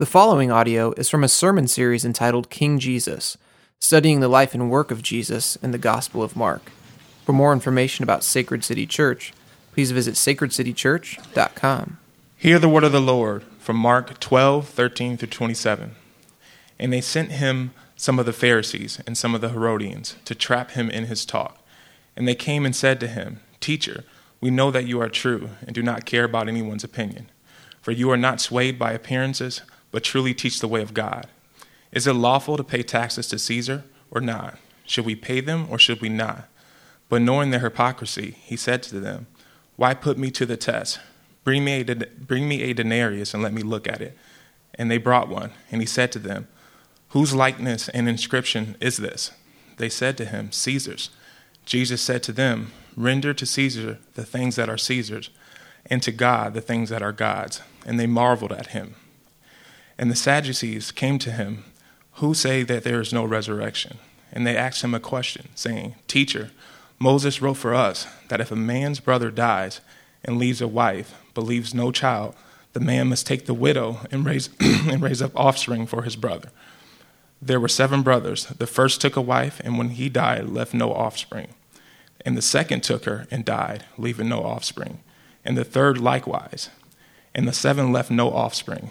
The following audio is from a sermon series entitled King Jesus, studying the life and work of Jesus in the Gospel of Mark. For more information about Sacred City Church, please visit sacredcitychurch.com. Hear the word of the Lord from Mark 12, 13 through 27. And they sent him some of the Pharisees and some of the Herodians to trap him in his talk. And they came and said to him, Teacher, we know that you are true and do not care about anyone's opinion. For you are not swayed by appearances but truly teach the way of God. Is it lawful to pay taxes to Caesar or not? Should we pay them or should we not? But knowing their hypocrisy, he said to them, Why put me to the test? Bring me, a, bring me a denarius and let me look at it. And they brought one. And he said to them, Whose likeness and inscription is this? They said to him, Caesar's. Jesus said to them, Render to Caesar the things that are Caesar's, and to God the things that are God's. And they marveled at him. And the Sadducees came to him, who say that there is no resurrection. And they asked him a question, saying, Teacher, Moses wrote for us that if a man's brother dies and leaves a wife, but leaves no child, the man must take the widow and raise, and raise up offspring for his brother. There were seven brothers. The first took a wife, and when he died, left no offspring. And the second took her and died, leaving no offspring. And the third likewise. And the seven left no offspring.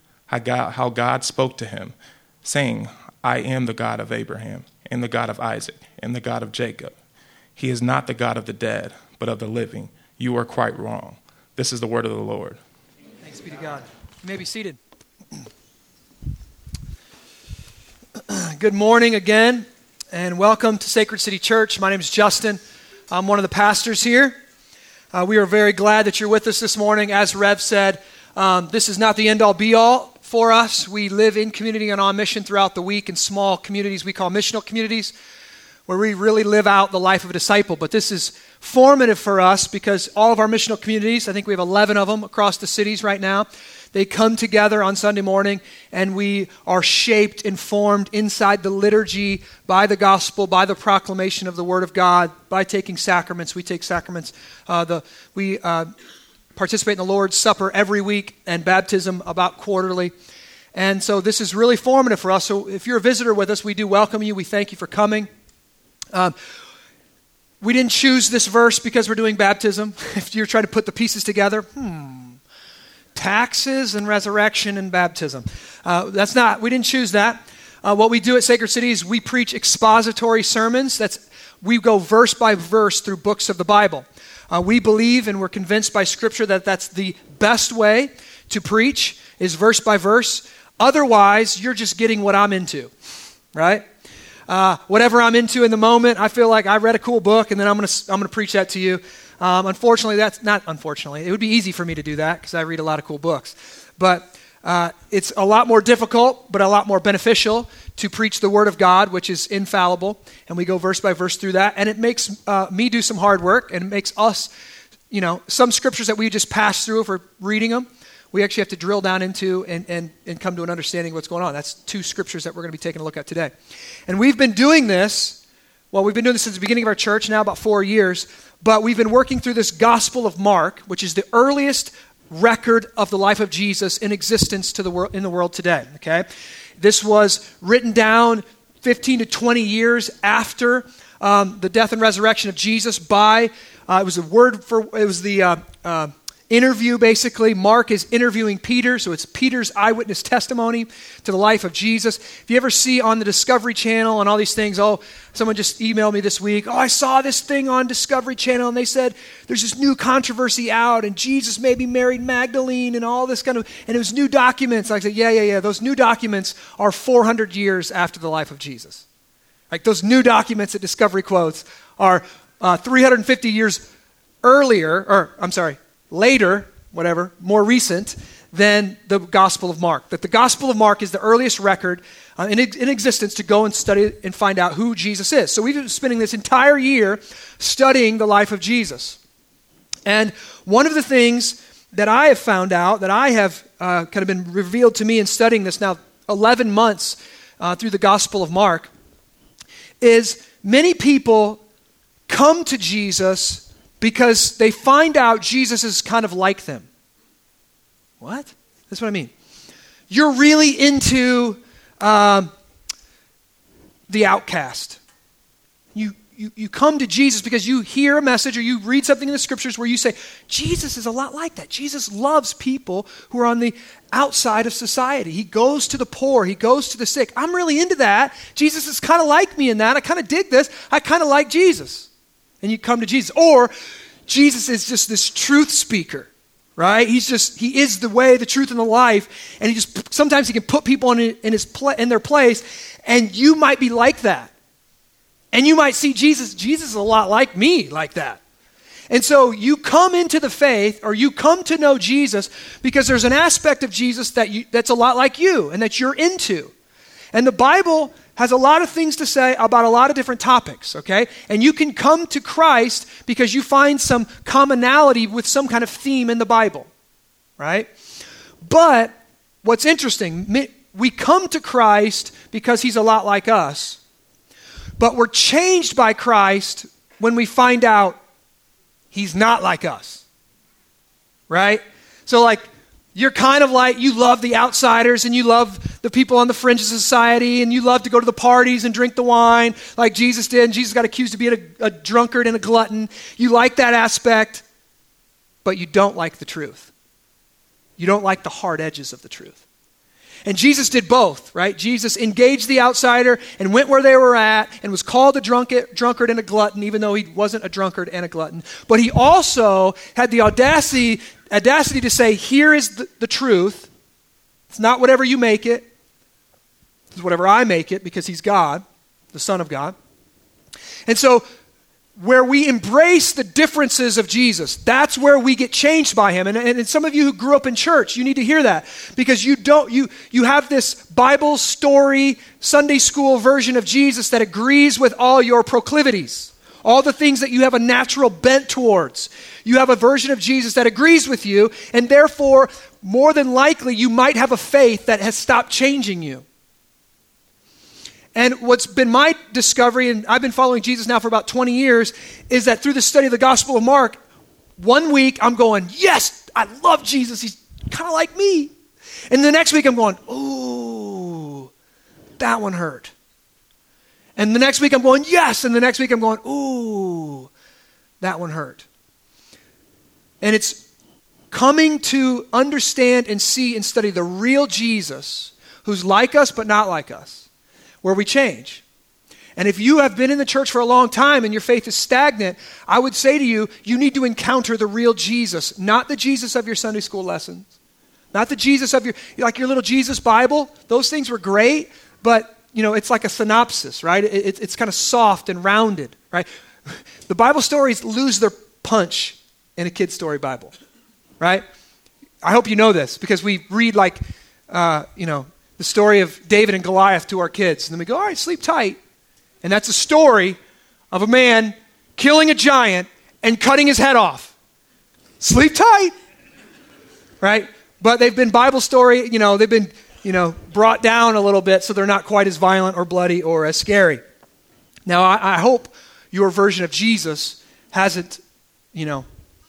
how God spoke to him, saying, I am the God of Abraham, and the God of Isaac, and the God of Jacob. He is not the God of the dead, but of the living. You are quite wrong. This is the word of the Lord. Thanks be to God. You may be seated. Good morning again, and welcome to Sacred City Church. My name is Justin. I'm one of the pastors here. Uh, we are very glad that you're with us this morning. As Rev said, um, this is not the end all be all for us. We live in community and on mission throughout the week in small communities we call missional communities where we really live out the life of a disciple. But this is formative for us because all of our missional communities, I think we have 11 of them across the cities right now, they come together on Sunday morning and we are shaped and formed inside the liturgy by the gospel, by the proclamation of the Word of God, by taking sacraments. We take sacraments. Uh, the, we uh, participate in the Lord's Supper every week and baptism about quarterly. And so this is really formative for us. So if you're a visitor with us, we do welcome you. We thank you for coming. Um, we didn't choose this verse because we're doing baptism. If you're trying to put the pieces together, hmm, taxes and resurrection and baptism. Uh, that's not, we didn't choose that. Uh, what we do at Sacred City is we preach expository sermons. That's, we go verse by verse through books of the Bible. Uh, we believe and we're convinced by Scripture that that's the best way to preach is verse by verse. Otherwise, you're just getting what I'm into, right? Uh, whatever I'm into in the moment, I feel like I read a cool book and then I'm going to I'm to preach that to you. Um, unfortunately, that's not unfortunately. It would be easy for me to do that because I read a lot of cool books. But uh, it's a lot more difficult, but a lot more beneficial to preach the Word of God, which is infallible. And we go verse by verse through that. And it makes uh, me do some hard work, and it makes us, you know, some scriptures that we just pass through for reading them, we actually have to drill down into and, and, and come to an understanding of what's going on. That's two scriptures that we're going to be taking a look at today. And we've been doing this, well, we've been doing this since the beginning of our church, now about four years, but we've been working through this Gospel of Mark, which is the earliest record of the life of Jesus in existence to the world, in the world today. Okay? This was written down 15 to 20 years after um, the death and resurrection of Jesus by, uh, it was a word for, it was the uh, uh, interview, basically. Mark is interviewing Peter, so it's Peter's eyewitness testimony to the life of Jesus. If you ever see on the Discovery Channel and all these things, oh, someone just emailed me this week, oh, I saw this thing on Discovery Channel, and they said there's this new controversy out, and Jesus maybe married Magdalene, and all this kind of, and it was new documents. I said, yeah, yeah, yeah. Those new documents are 400 years after the life of Jesus. Like those new documents that Discovery quotes are uh, 350 years earlier, or I'm sorry, later, whatever, more recent than the Gospel of Mark. That the Gospel of Mark is the earliest record uh, in, in existence to go and study and find out who Jesus is. So we've been spending this entire year studying the life of Jesus. And one of the things that I have found out, that I have uh, kind of been revealed to me in studying this now 11 months uh, through the Gospel of Mark, is many people come to Jesus because they find out Jesus is kind of like them. What? That's what I mean. You're really into um, the outcast. You, you, you come to Jesus because you hear a message or you read something in the scriptures where you say, Jesus is a lot like that. Jesus loves people who are on the outside of society. He goes to the poor, he goes to the sick. I'm really into that. Jesus is kind of like me in that. I kind of dig this. I kind of like Jesus. And you come to Jesus. Or Jesus is just this truth speaker right? He's just he is the way, the truth, and the life, and he just sometimes he can put people in, in his in their place, and you might be like that, and you might see Jesus. Jesus is a lot like me, like that. And so you come into the faith or you come to know Jesus because there's an aspect of Jesus that you, that's a lot like you and that you're into. And the Bible has a lot of things to say about a lot of different topics, okay? And you can come to Christ because you find some commonality with some kind of theme in the Bible, right? But what's interesting, we come to Christ because he's a lot like us, but we're changed by Christ when we find out he's not like us, right? So, like, you're kind of like, you love the outsiders and you love the people on the fringe of society and you love to go to the parties and drink the wine like Jesus did. And Jesus got accused of being a, a drunkard and a glutton. You like that aspect, but you don't like the truth. You don't like the hard edges of the truth. And Jesus did both, right? Jesus engaged the outsider and went where they were at and was called a drunkard and a glutton, even though he wasn't a drunkard and a glutton. But he also had the audacity, audacity to say, Here is the, the truth. It's not whatever you make it, it's whatever I make it because he's God, the Son of God. And so where we embrace the differences of Jesus. That's where we get changed by him. And, and, some of you who grew up in church, you need to hear that because you don't you you have this Bible story Sunday school version of Jesus that agrees with all your proclivities. All the things that you have a natural bent towards. You have a version of Jesus that agrees with you, and therefore, more than likely, you might have a faith that has stopped changing you. And what's been my discovery, and I've been following Jesus now for about 20 years, is that through the study of the Gospel of Mark, one week I'm going, Yes, I love Jesus. He's kind of like me. And the next week I'm going, Ooh, that one hurt. And the next week I'm going, Yes. And the next week I'm going, Ooh, that one hurt. And it's coming to understand and see and study the real Jesus who's like us but not like us where we change. And if you have been in the church for a long time and your faith is stagnant, I would say to you, you need to encounter the real Jesus, not the Jesus of your Sunday school lessons, not the Jesus of your, like your little Jesus Bible. Those things were great, but, you know, it's like a synopsis, right? It, it, it's kind of soft and rounded, right? The Bible stories lose their punch in a kid's story Bible, right? I hope you know this because we read like, uh, you know, the story of David and Goliath to our kids. And then we go, all right, sleep tight. And that's a story of a man killing a giant and cutting his head off. Sleep tight. Right? But they've been Bible story, you know, they've been, you know, brought down a little bit so they're not quite as violent or bloody or as scary. Now, I, I hope your version of Jesus hasn't, you know,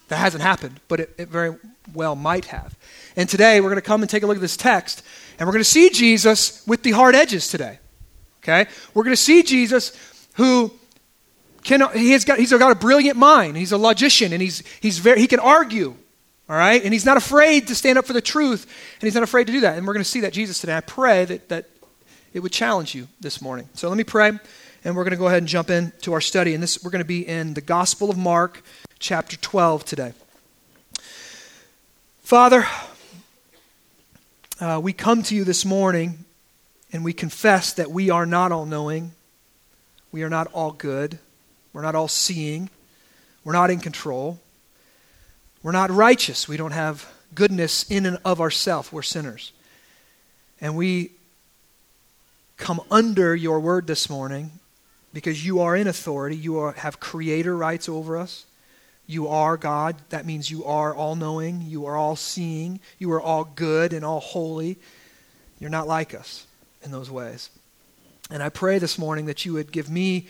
that hasn't happened, but it, it very well might have. And today we're going to come and take a look at this text and we're going to see Jesus with the hard edges today. Okay? We're going to see Jesus who can he has got he's got a brilliant mind. He's a logician and he's he's very he can argue. All right? And he's not afraid to stand up for the truth, and he's not afraid to do that. And we're going to see that Jesus today. I pray that, that it would challenge you this morning. So let me pray, and we're going to go ahead and jump into our study. And this we're going to be in the Gospel of Mark, chapter 12 today. Father, uh, we come to you this morning and we confess that we are not all knowing, we are not all good, we're not all seeing, we're not in control, we're not righteous, we don't have goodness in and of ourselves. We're sinners. And we come under your word this morning because you are in authority. You are, have creator rights over us. You are God. That means you are all knowing. You are all seeing. You are all good and all holy. You're not like us in those ways. And I pray this morning that you would give me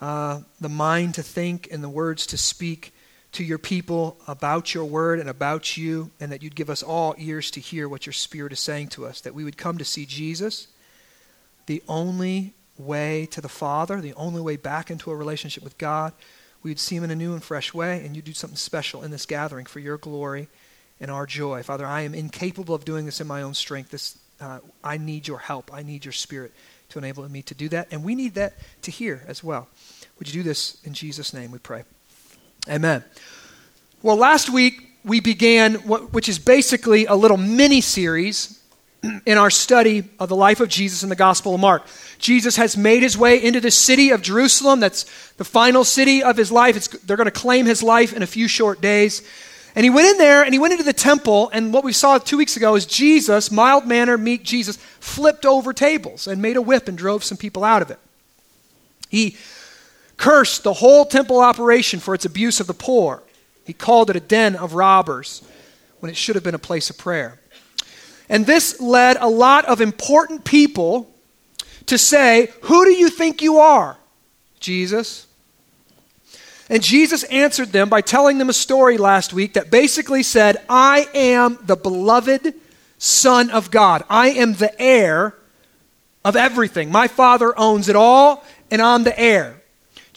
uh, the mind to think and the words to speak to your people about your word and about you, and that you'd give us all ears to hear what your Spirit is saying to us, that we would come to see Jesus, the only way to the Father, the only way back into a relationship with God. We would see Him in a new and fresh way, and you do something special in this gathering for your glory and our joy. Father, I am incapable of doing this in my own strength. This, uh, I need your help. I need your Spirit to enable me to do that, and we need that to hear as well. Would you do this in Jesus' name, we pray. Amen. Well, last week we began what, which is basically a little mini series in our study of the life of Jesus in the Gospel of Mark. Jesus has made his way into the city of Jerusalem. That's the final city of his life. It's, they're going to claim his life in a few short days. And he went in there and he went into the temple. And what we saw two weeks ago is Jesus, mild manner, meek Jesus, flipped over tables and made a whip and drove some people out of it. He cursed the whole temple operation for its abuse of the poor. He called it a den of robbers when it should have been a place of prayer. And this led a lot of important people to say, Who do you think you are? Jesus. And Jesus answered them by telling them a story last week that basically said, I am the beloved Son of God. I am the heir of everything. My Father owns it all, and I'm the heir.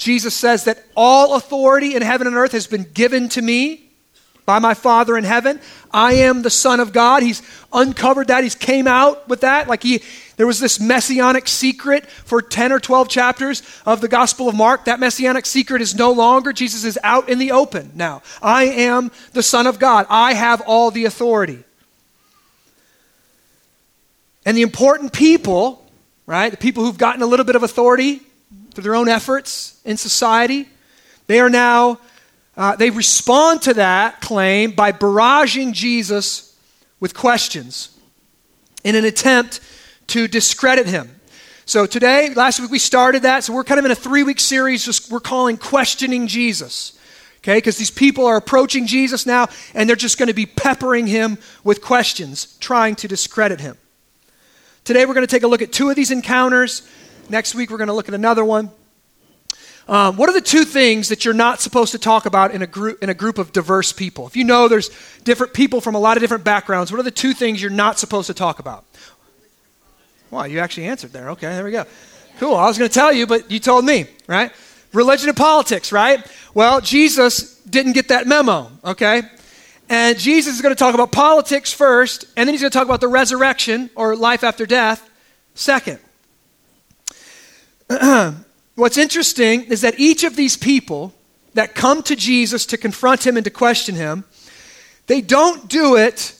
Jesus says that all authority in heaven and earth has been given to me by my Father in heaven. I am the Son of God. He's uncovered that. He's came out with that. Like he, there was this messianic secret for 10 or 12 chapters of the Gospel of Mark. That messianic secret is no longer. Jesus is out in the open now. I am the Son of God. I have all the authority. And the important people, right, the people who've gotten a little bit of authority through their own efforts in society. They are now, uh, they respond to that claim by barraging Jesus with questions in an attempt to discredit him. So today, last week we started that, so we're kind of in a three week series just we're calling Questioning Jesus. Okay, because these people are approaching Jesus now and they're just going to be peppering him with questions, trying to discredit him. Today we're going to take a look at two of these encounters Next week, we're going to look at another one. Um, what are the two things that you're not supposed to talk about in a, group, in a group of diverse people? If you know there's different people from a lot of different backgrounds, what are the two things you're not supposed to talk about? Well, you actually answered there. Okay, there we go. Cool. I was going to tell you, but you told me, right? Religion and politics, right? Well, Jesus didn't get that memo, okay? And Jesus is going to talk about politics first, and then he's going to talk about the resurrection or life after death second. what's interesting is that each of these people that come to Jesus to confront him and to question him, they don't do it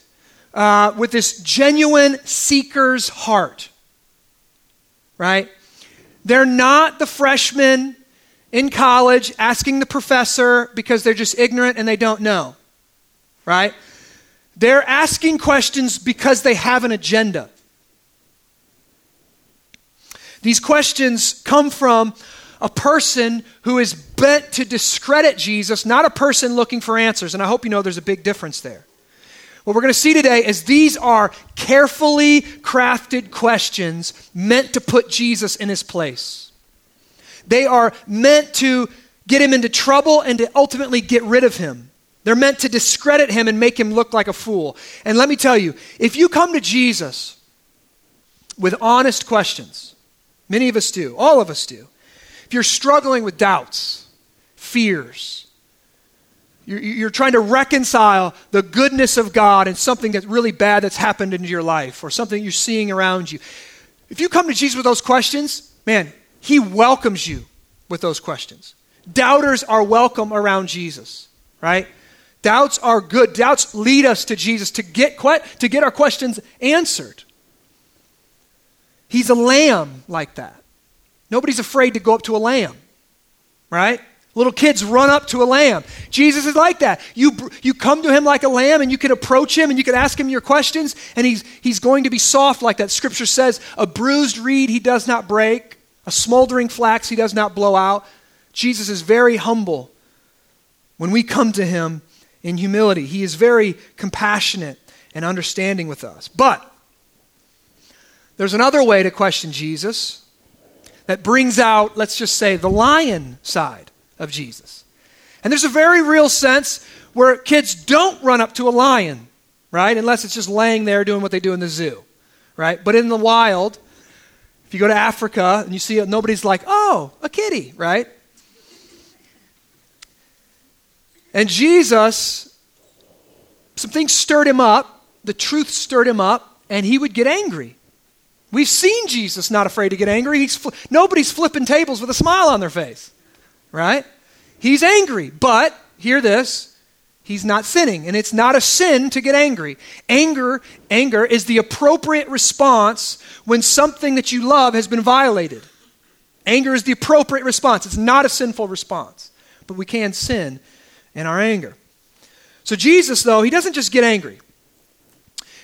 uh, with this genuine seeker's heart. Right? They're not the freshmen in college asking the professor because they're just ignorant and they don't know. Right? They're asking questions because they have an agenda. These questions come from a person who is bent to discredit Jesus, not a person looking for answers. And I hope you know there's a big difference there. What we're going to see today is these are carefully crafted questions meant to put Jesus in his place. They are meant to get him into trouble and to ultimately get rid of him. They're meant to discredit him and make him look like a fool. And let me tell you, if you come to Jesus with honest questions, Many of us do. All of us do. If you're struggling with doubts, fears, you're, you're, trying to reconcile the goodness of God and something that's really bad that's happened into your life or something you're seeing around you. If you come to Jesus with those questions, man, He welcomes you with those questions. Doubters are welcome around Jesus, right? Doubts are good. Doubts lead us to Jesus to get, to get our questions answered. He's a lamb like that. Nobody's afraid to go up to a lamb, right? Little kids run up to a lamb. Jesus is like that. You, you come to him like a lamb and you can approach him and you can ask him your questions and he's, he's going to be soft like that. Scripture says, a bruised reed he does not break, a smoldering flax he does not blow out. Jesus is very humble when we come to him in humility. He is very compassionate and understanding with us. But there's another way to question Jesus that brings out, let's just say, the lion side of Jesus. And there's a very real sense where kids don't run up to a lion, right? Unless it's just laying there doing what they do in the zoo, right? But in the wild, if you go to Africa and you see it, nobody's like, oh, a kitty, right? And Jesus, some things stirred him up, the truth stirred him up, and he would get angry. We've seen Jesus not afraid to get angry. He's fl- nobody's flipping tables with a smile on their face right? He's angry, but hear this, he's not sinning and it's not a sin to get angry. Anger, anger is the appropriate response when something that you love has been violated. Anger is the appropriate response. It's not a sinful response, but we can sin in our anger. So Jesus though, he doesn't just get angry.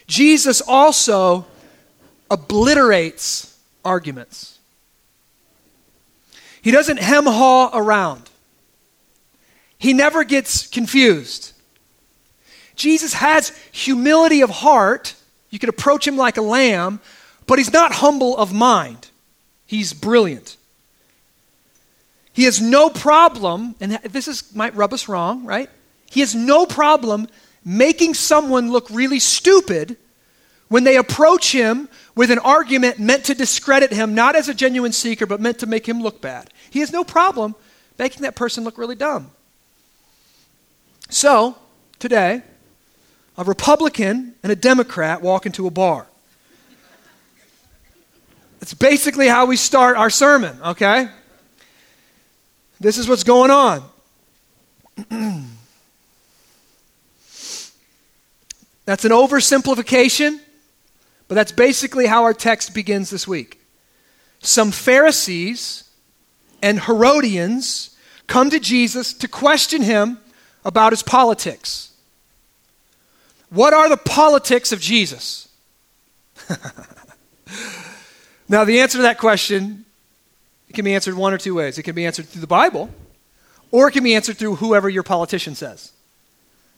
Jesus also obliterates arguments. He doesn't hem haw around. He never gets confused. Jesus has humility of heart. You could approach him like a lamb, but he's not humble of mind. He's brilliant. He has no problem, and this is, might rub us wrong, right? He has no problem making someone look really stupid when they approach him with an argument meant to discredit him, not as a genuine seeker, but meant to make him look bad. He has no problem making that person look really dumb. So, today, a Republican and a Democrat walk into a bar. That's basically how we start our sermon, okay? This is what's going on. that's an oversimplification but that's basically how our text begins this week. Some Pharisees and Herodians come to Jesus to question him about his politics. What are the politics of Jesus? now, the answer to that question can be answered one or two ways. It can be answered through the Bible, or it can be answered through whoever your politician says.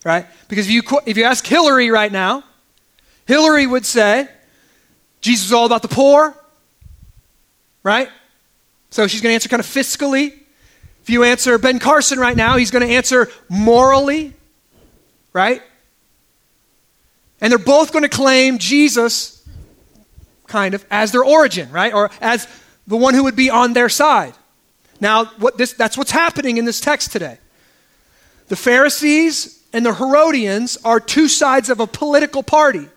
Right? Because if you, if you ask Hillary right now, Hillary would say, Jesus is all about the poor, right? So she's going to answer kind of fiscally. If you answer Ben Carson right now, he's going to answer morally, right? And they're both going to claim Jesus, kind of, as their origin, right? Or as the one who would be on their side. Now, what this, that's what's happening in this text today. The Pharisees and the Herodians are two sides of a political party,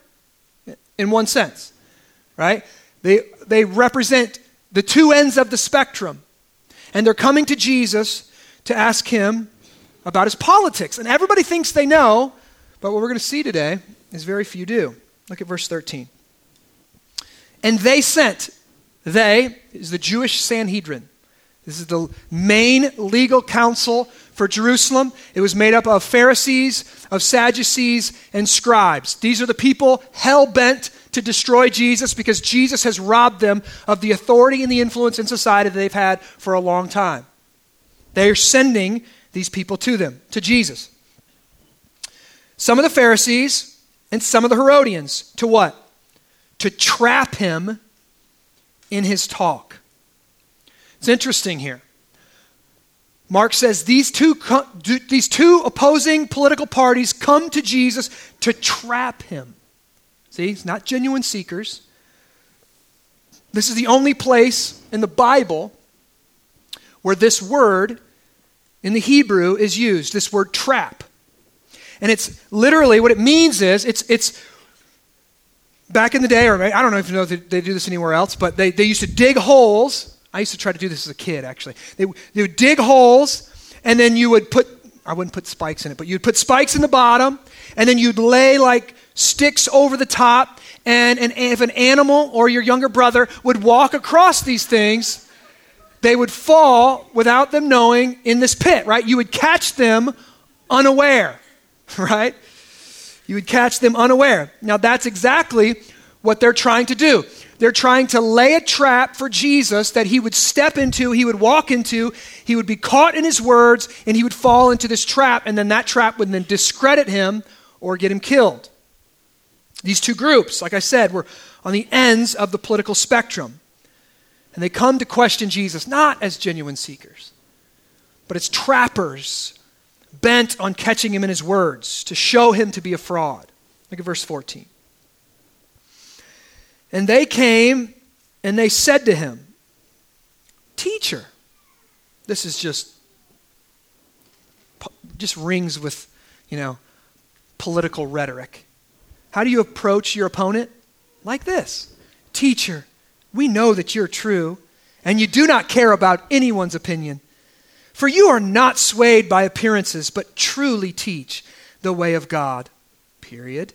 in one sense right? They, they represent the two ends of the spectrum. And they're coming to Jesus to ask him about his politics. And everybody thinks they know, but what we're going to see today is very few do. Look at verse 13. And they sent, they is the Jewish Sanhedrin. This is the main legal council for Jerusalem. It was made up of Pharisees, of Sadducees, and scribes. These are the people hell bent to destroy Jesus because Jesus has robbed them of the authority and the influence in society that they've had for a long time. They are sending these people to them, to Jesus. Some of the Pharisees and some of the Herodians to what? To trap him in his talk. It's interesting here. Mark says these two, these two opposing political parties come to Jesus to trap him. See, it's not genuine seekers. This is the only place in the Bible where this word in the Hebrew is used, this word trap. And it's literally what it means is it's, it's back in the day, or I don't know if you know they do this anywhere else, but they, they used to dig holes. I used to try to do this as a kid, actually. They, they would dig holes, and then you would put, I wouldn't put spikes in it, but you'd put spikes in the bottom, and then you'd lay like sticks over the top, and, and if an animal or your younger brother would walk across these things, they would fall without them knowing in this pit, right? You would catch them unaware, right? You would catch them unaware. Now, that's exactly what they're trying to do. They're trying to lay a trap for Jesus that he would step into, he would walk into, he would be caught in his words, and he would fall into this trap, and then that trap would then discredit him or get him killed. These two groups, like I said, were on the ends of the political spectrum. And they come to question Jesus not as genuine seekers, but as trappers bent on catching him in his words to show him to be a fraud. Look at verse 14. And they came and they said to him, Teacher, this is just just rings with, you know, political rhetoric. How do you approach your opponent? Like this Teacher, we know that you're true, and you do not care about anyone's opinion. For you are not swayed by appearances, but truly teach the way of God. Period.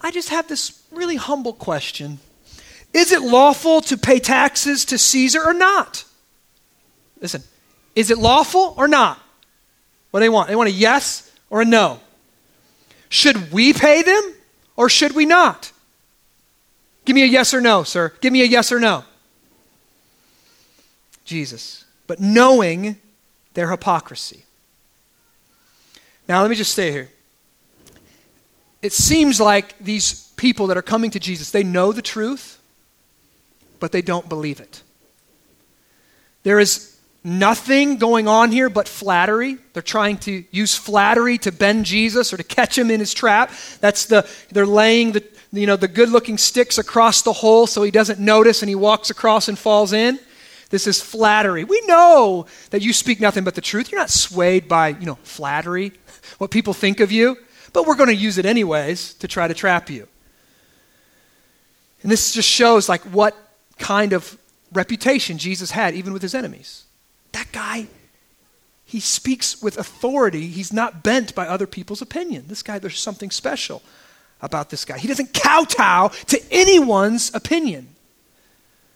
I just have this really humble question Is it lawful to pay taxes to Caesar or not? Listen, is it lawful or not? What do they want? They want a yes or a no. Should we pay them or should we not? Give me a yes or no, sir. Give me a yes or no. Jesus. But knowing their hypocrisy. Now, let me just stay here. It seems like these people that are coming to Jesus, they know the truth, but they don't believe it. There is nothing going on here but flattery. They're trying to use flattery to bend Jesus or to catch him in his trap. That's the they're laying the you know, the good looking sticks across the hole so he doesn't notice and he walks across and falls in. This is flattery. We know that you speak nothing but the truth. You're not swayed by, you know, flattery, what people think of you, but we're going to use it anyways to try to trap you. And this just shows like what kind of reputation Jesus had even with his enemies. That guy he speaks with authority. He's not bent by other people's opinion. This guy, there's something special about this guy. He doesn't kowtow to anyone's opinion.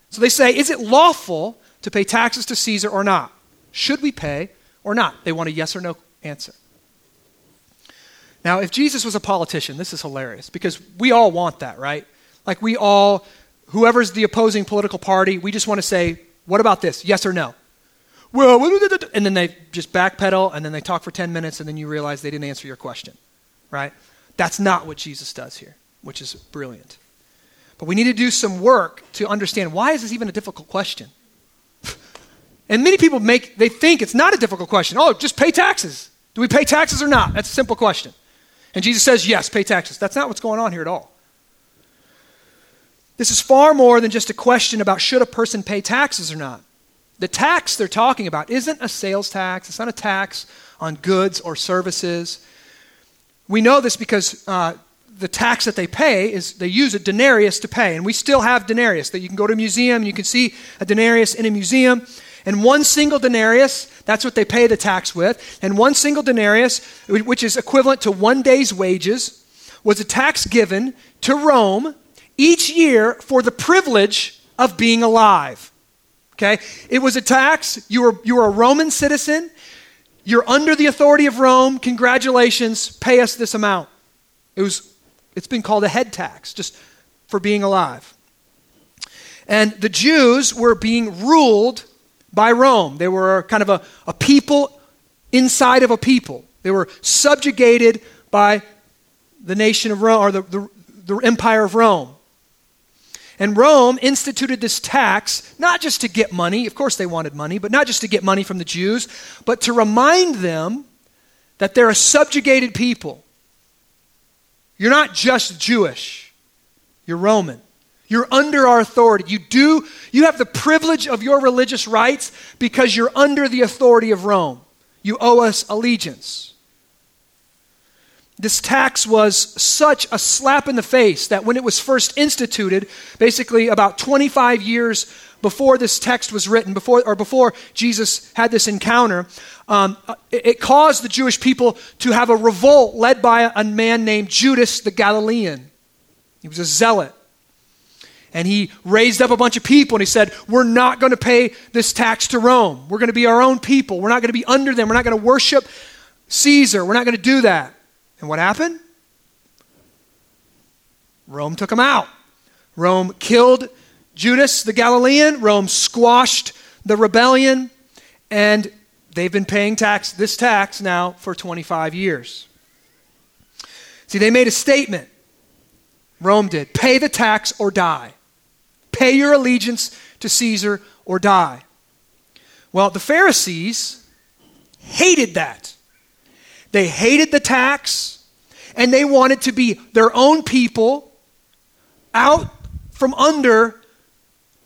So they say, is it lawful to pay taxes to Caesar or not? Should we pay or not? They want a yes or no answer. Now, if Jesus was a politician, this is hilarious because we all want that, right? Like we all, whoever's the opposing political party, we just want to say, what about this? Yes or no? Well, and then they just backpedal and then they talk for 10 minutes and then you realize they didn't answer your question, right? That's not what Jesus does here, which is brilliant. But we need to do some work to understand why is this even a difficult question? and many people make they think it's not a difficult question. Oh, just pay taxes. Do we pay taxes or not? That's a simple question. And Jesus says, "Yes, pay taxes." That's not what's going on here at all. This is far more than just a question about should a person pay taxes or not. The tax they're talking about isn't a sales tax, it's not a tax on goods or services. We know this because uh, the tax that they pay is they use a denarius to pay, and we still have denarius. That you can go to a museum and you can see a denarius in a museum. And one single denarius, that's what they pay the tax with. And one single denarius, which is equivalent to one day's wages, was a tax given to Rome each year for the privilege of being alive. Okay? It was a tax. You were, you were a Roman citizen. You're under the authority of Rome. Congratulations. Pay us this amount. It was, it's been called a head tax just for being alive. And the Jews were being ruled by Rome. They were kind of a, a people inside of a people. They were subjugated by the nation of Rome, or the, the, the empire of Rome. And Rome instituted this tax not just to get money, of course they wanted money, but not just to get money from the Jews, but to remind them that they're a subjugated people. You're not just Jewish, you're Roman. You're under our authority. You do you have the privilege of your religious rights because you're under the authority of Rome. You owe us allegiance. This tax was such a slap in the face that when it was first instituted, basically about 25 years before this text was written, before, or before Jesus had this encounter, um, it, it, caused the Jewish people to have a revolt led by a, a man named Judas the Galilean. He was a zealot. And he raised up a bunch of people and he said, We're not going to pay this tax to Rome. We're going to be our own people. We're not going to be under them. We're not going to worship Caesar. We're not going to do that. And what happened? Rome took him out. Rome killed Judas the Galilean. Rome squashed the rebellion. And they've been paying tax, this tax now for 25 years. See, they made a statement. Rome did pay the tax or die. Pay your allegiance to Caesar or die. Well, the Pharisees hated that. They hated the tax, and they wanted to be their own people out from under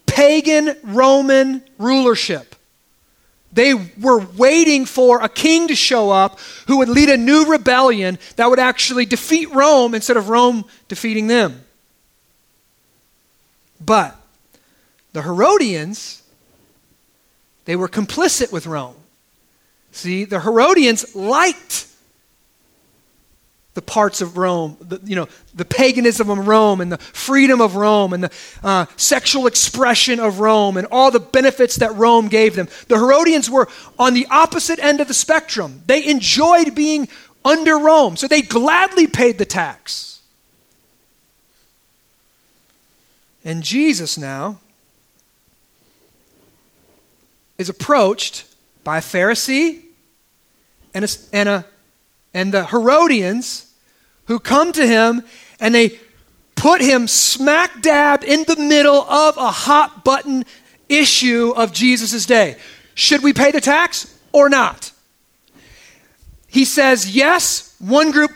pagan Roman rulership. They were waiting for a king to show up who would lead a new rebellion that would actually defeat Rome instead of Rome defeating them. But the Herodians, they were complicit with Rome. See, the Herodians liked the parts of Rome, the, you know, the paganism of Rome and the freedom of Rome and the uh, sexual expression of Rome and all the benefits that Rome gave them. The Herodians were on the opposite end of the spectrum. They enjoyed being under Rome, so they gladly paid the tax. And Jesus now is approached by a Pharisee and, a, and, a, and the Herodians who come to him and they put him smack dab in the middle of a hot button issue of Jesus' day. Should we pay the tax or not? He says yes, one group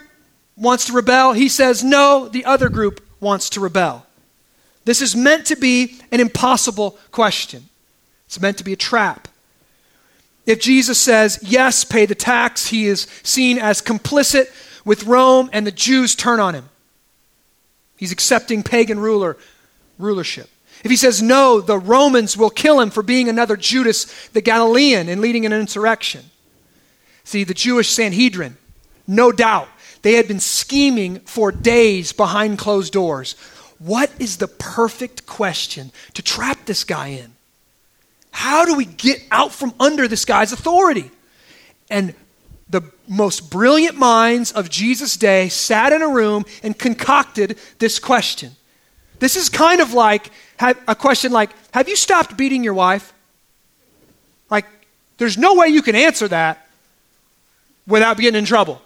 wants to rebel. He says no, the other group wants to rebel. This is meant to be an impossible question. It's meant to be a trap. If Jesus says, yes, pay the tax, he is seen as complicit with Rome, and the Jews turn on him. He's accepting pagan ruler rulership. If he says no, the Romans will kill him for being another Judas the Galilean and leading an insurrection. See, the Jewish Sanhedrin, no doubt, they had been scheming for days behind closed doors. What is the perfect question to trap this guy in? How do we get out from under this guy's authority? And the most brilliant minds of Jesus' day sat in a room and concocted this question. This is kind of like a question like Have you stopped beating your wife? Like, there's no way you can answer that without getting in trouble.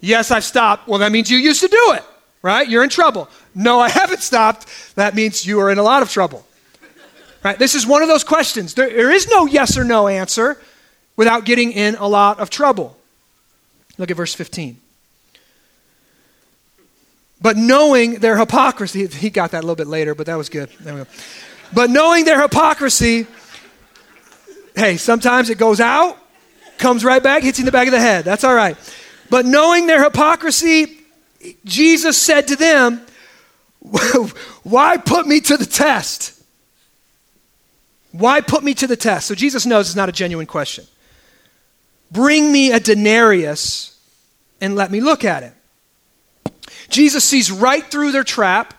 Yes, I've stopped. Well, that means you used to do it, right? You're in trouble. No, I haven't stopped. That means you are in a lot of trouble. Right? This is one of those questions. There, there is no yes or no answer without getting in a lot of trouble. Look at verse 15. But knowing their hypocrisy, he got that a little bit later, but that was good. There we go. But knowing their hypocrisy, hey, sometimes it goes out, comes right back, hits you in the back of the head. That's all right. But knowing their hypocrisy, Jesus said to them, Why put me to the test? Why put me to the test? So Jesus knows it's not a genuine question. Bring me a denarius and let me look at it. Jesus sees right through their trap.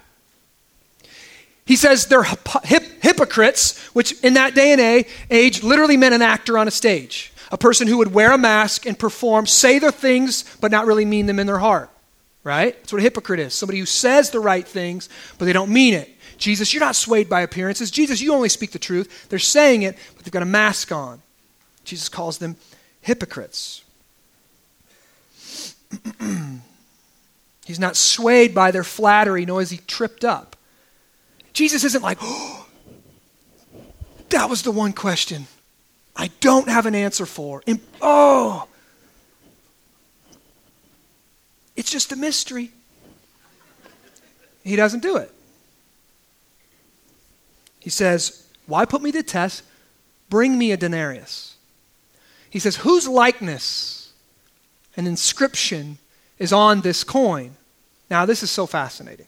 He says they're hip- hypocrites, which in that day and age literally meant an actor on a stage. A person who would wear a mask and perform, say their things, but not really mean them in their heart. Right? That's what a hypocrite is. Somebody who says the right things, but they don't mean it. Jesus, you're not swayed by appearances. Jesus, you only speak the truth. They're saying it, but they've got a mask on. Jesus calls them hypocrites. He's not swayed by their flattery, nor is he tripped up. Jesus isn't like, oh, that was the one question I don't have an answer for. And, oh, it's just a mystery. He doesn't do it. He says, Why put me to test? Bring me a denarius. He says, Whose likeness and inscription is on this coin? Now, this is so fascinating.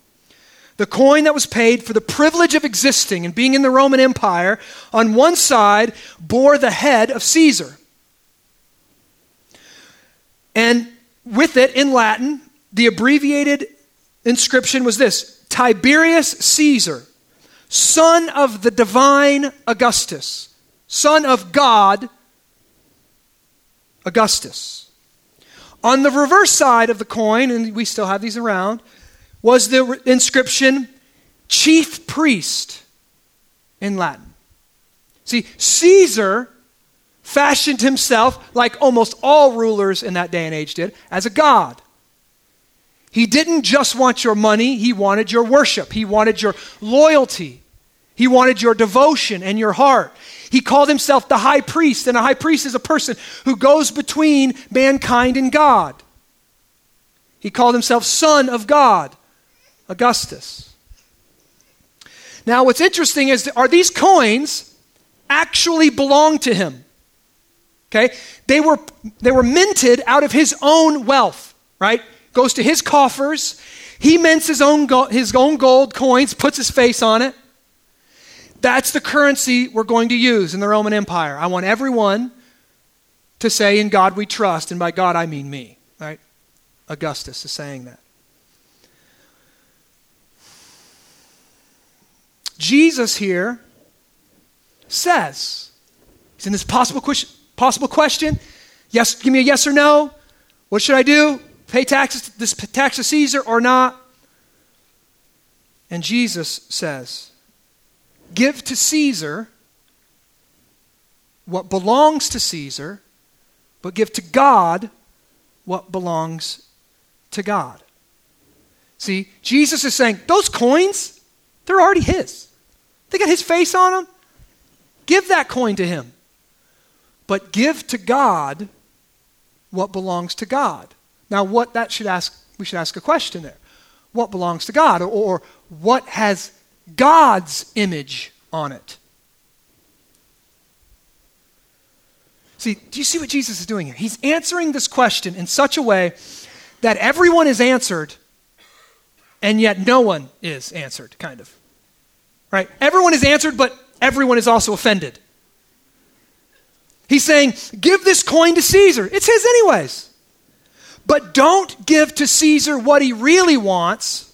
The coin that was paid for the privilege of existing and being in the Roman Empire, on one side bore the head of Caesar. And with it, in Latin, the abbreviated inscription was this Tiberius Caesar, son of the divine Augustus, son of God, Augustus. On the reverse side of the coin, and we still have these around, was the inscription chief priest in Latin. See, Caesar fashioned himself, like almost all rulers in that day and age did, as a god. He didn't just want your money, he wanted your worship, he wanted your loyalty, he wanted your devotion and your heart. He called himself the high priest, and a high priest is a person who goes between mankind and God. He called himself Son of God, Augustus. Now, what's interesting is are these coins actually belong to him? Okay? They were, they were minted out of his own wealth, right? Goes to his coffers. He mints his own, go- his own gold coins, puts his face on it. That's the currency we're going to use in the Roman Empire. I want everyone to say, In God we trust, and by God I mean me, right? Augustus is saying that. Jesus here says, He's in this possible question, possible question. Yes, give me a yes or no. What should I do? Pay taxes, this tax to Caesar or not? And Jesus says, Give to Caesar what belongs to Caesar, but give to God what belongs to God. See, Jesus is saying, those coins, they're already his. They got his face on them. Give that coin to him. But give to God what belongs to God. Now, what that should ask, we should ask a question there. What belongs to God? Or, or what has God's image on it? See, do you see what Jesus is doing here? He's answering this question in such a way that everyone is answered, and yet no one is answered, kind of. Right? Everyone is answered, but everyone is also offended. He's saying, Give this coin to Caesar. It's his, anyways. But don't give to Caesar what he really wants,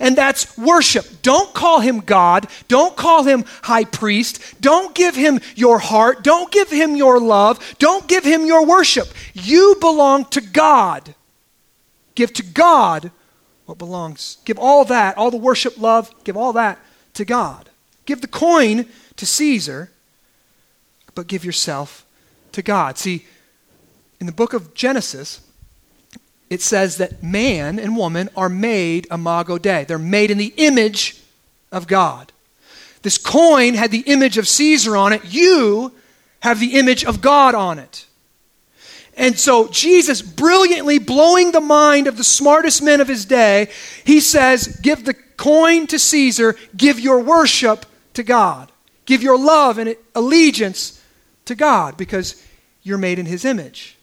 and that's worship. Don't call him God. Don't call him high priest. Don't give him your heart. Don't give him your love. Don't give him your worship. You belong to God. Give to God what belongs. Give all that, all the worship, love, give all that to God. Give the coin to Caesar, but give yourself to God. See, in the book of Genesis, it says that man and woman are made imago Dei. They're made in the image of God. This coin had the image of Caesar on it. You have the image of God on it. And so, Jesus, brilliantly blowing the mind of the smartest men of his day, he says, Give the coin to Caesar, give your worship to God. Give your love and allegiance to God because you're made in his image.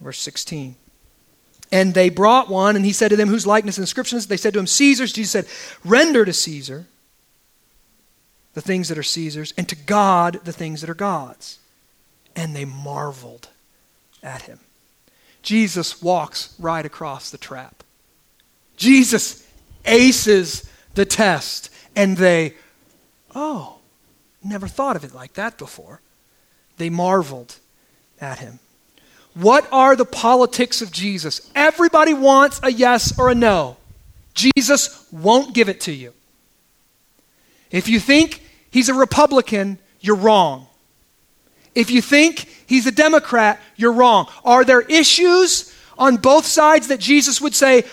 Verse 16. And they brought one, and he said to them, Whose likeness and inscription is? They said to him, Caesar's. Jesus said, Render to Caesar the things that are Caesar's, and to God the things that are God's. And they marveled at him. Jesus walks right across the trap. Jesus aces the test, and they, oh, never thought of it like that before. They marveled at him. What are the politics of Jesus? Everybody wants a yes or a no. Jesus won't give it to you. If you think he's a Republican, you're wrong. If you think he's a Democrat, you're wrong. Are there issues on both sides that Jesus would say,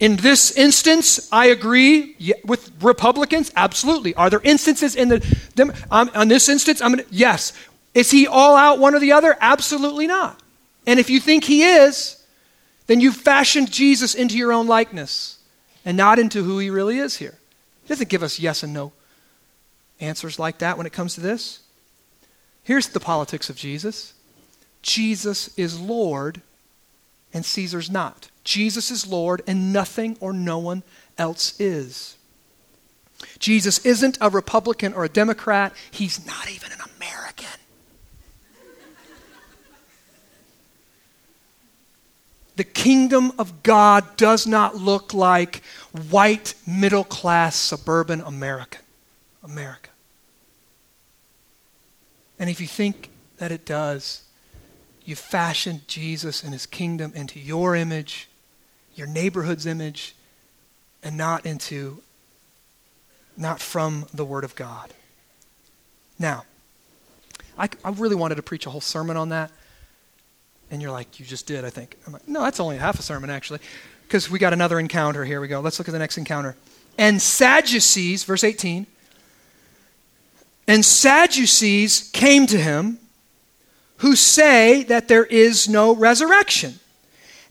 in this instance, I agree with Republicans. Absolutely. Are there instances in the them, um, on this instance? I'm gonna, yes. Is he all out one or the other? Absolutely not. And if you think he is, then you've fashioned Jesus into your own likeness and not into who he really is here. He doesn't give us yes and no answers like that when it comes to this. Here's the politics of Jesus Jesus is Lord and Caesar's not. Jesus is Lord and nothing or no one else is. Jesus isn't a Republican or a Democrat. He's not even an American. the kingdom of God does not look like white, middle class, suburban America. America. And if you think that it does, you fashioned Jesus and his kingdom into your image, your neighborhood's image, and not into, not from the Word of God. Now, I, I really wanted to preach a whole sermon on that. And you're like, you just did, I think. I'm like, no, that's only half a sermon, actually. Because we got another encounter. Here we go. Let's look at the next encounter. And Sadducees, verse 18, and Sadducees came to him who say that there is no resurrection.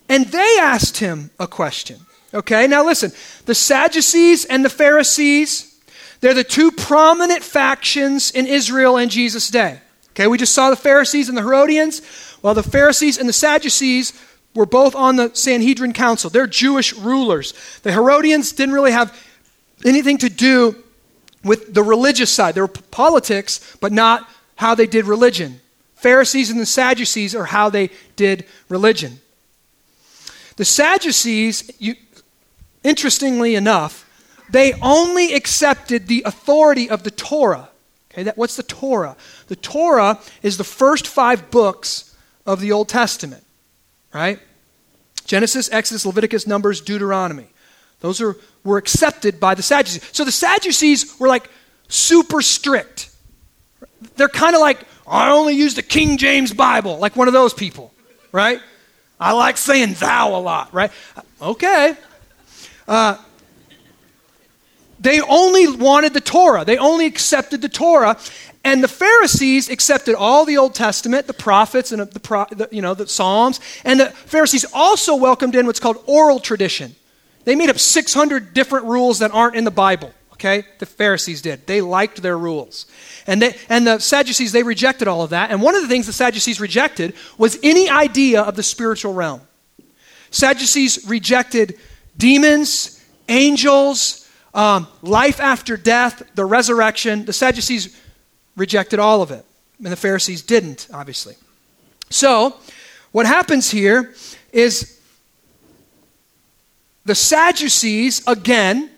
And they asked him a question. Okay, now listen the Sadducees and the Pharisees, they're the two prominent factions in Israel in Jesus' day. Okay, we just saw the Pharisees and the Herodians. Well, the Pharisees and the Sadducees were both on the Sanhedrin Council. They're Jewish rulers. The Herodians didn't really have anything to do with the religious side. They were politics, but not how they did religion. Pharisees and the Sadducees are how they did religion. The Sadducees, you, interestingly enough, they only accepted the authority of the Torah. Okay, that, what's the Torah? The Torah is the first five books of the Old Testament, right? Genesis, Exodus, Leviticus, Numbers, Deuteronomy. Those are, were accepted by the Sadducees. So the Sadducees were like super strict. They're kind of like, I only use the King James Bible, like one of those people, right? I like saying thou a lot, right? Okay. Uh, they only wanted the Torah. They only accepted the Torah. And the Pharisees accepted all the Old Testament, the prophets and the, the, you know, the Psalms. And the Pharisees also welcomed in what's called oral tradition. They made up 600 different rules that aren't in the Bible. Okay? The Pharisees did. They liked their rules. And, they, and the Sadducees, they rejected all of that. And one of the things the Sadducees rejected was any idea of the spiritual realm. Sadducees rejected demons, angels, um, life after death, the resurrection. The Sadducees rejected all of it. And the Pharisees didn't, obviously. So, what happens here is the Sadducees, again,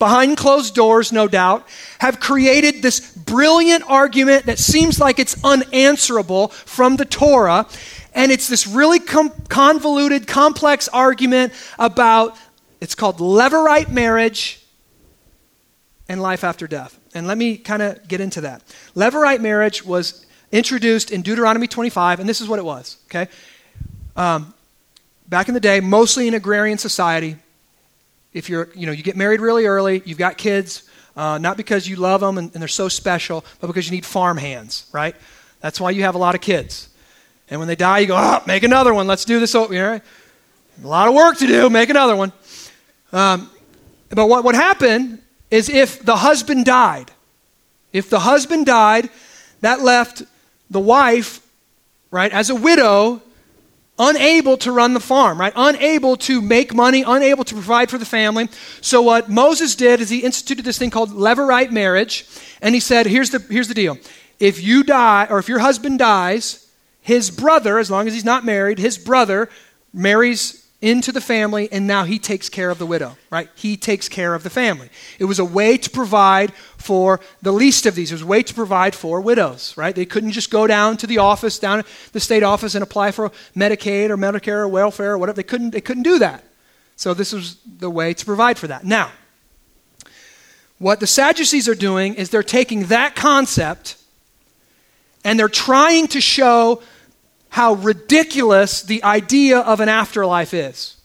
behind closed doors, no doubt, have created this brilliant argument that seems like it's unanswerable from the Torah. And it's this really com- convoluted, complex argument about, it's called levirate marriage and life after death. And let me kind of get into that. Levirate marriage was introduced in Deuteronomy 25, and this is what it was, okay? Um, back in the day, mostly in agrarian society, if you're, you know, you get married really early, you've got kids, uh, not because you love them and, and, they're so special, but because you need farm hands, right? That's why you have a lot of kids. And when they die, you go, oh, make another one. Let's do this. You know, a lot of work to do. Make another one. Um, but what would happen is if the husband died, if the husband died, that left the wife, right, as a widow, unable to run the farm, right? Unable to make money, unable to provide for the family. So what Moses did is he instituted this thing called levirate marriage, and he said, here's the, here's the deal. If you die, or if your husband dies, his brother, as long as he's not married, his brother marries into the family, and now he takes care of the widow, right? He takes care of the family. It was a way to provide for the least of these. It was a way to provide for widows, right? They couldn't just go down to the office, down the state office, and apply for Medicaid or Medicare or welfare or whatever. They couldn't, they couldn't do that. So this was the way to provide for that. Now, what the Sadducees are doing is they're taking that concept and they're trying to show how ridiculous the idea of an afterlife is.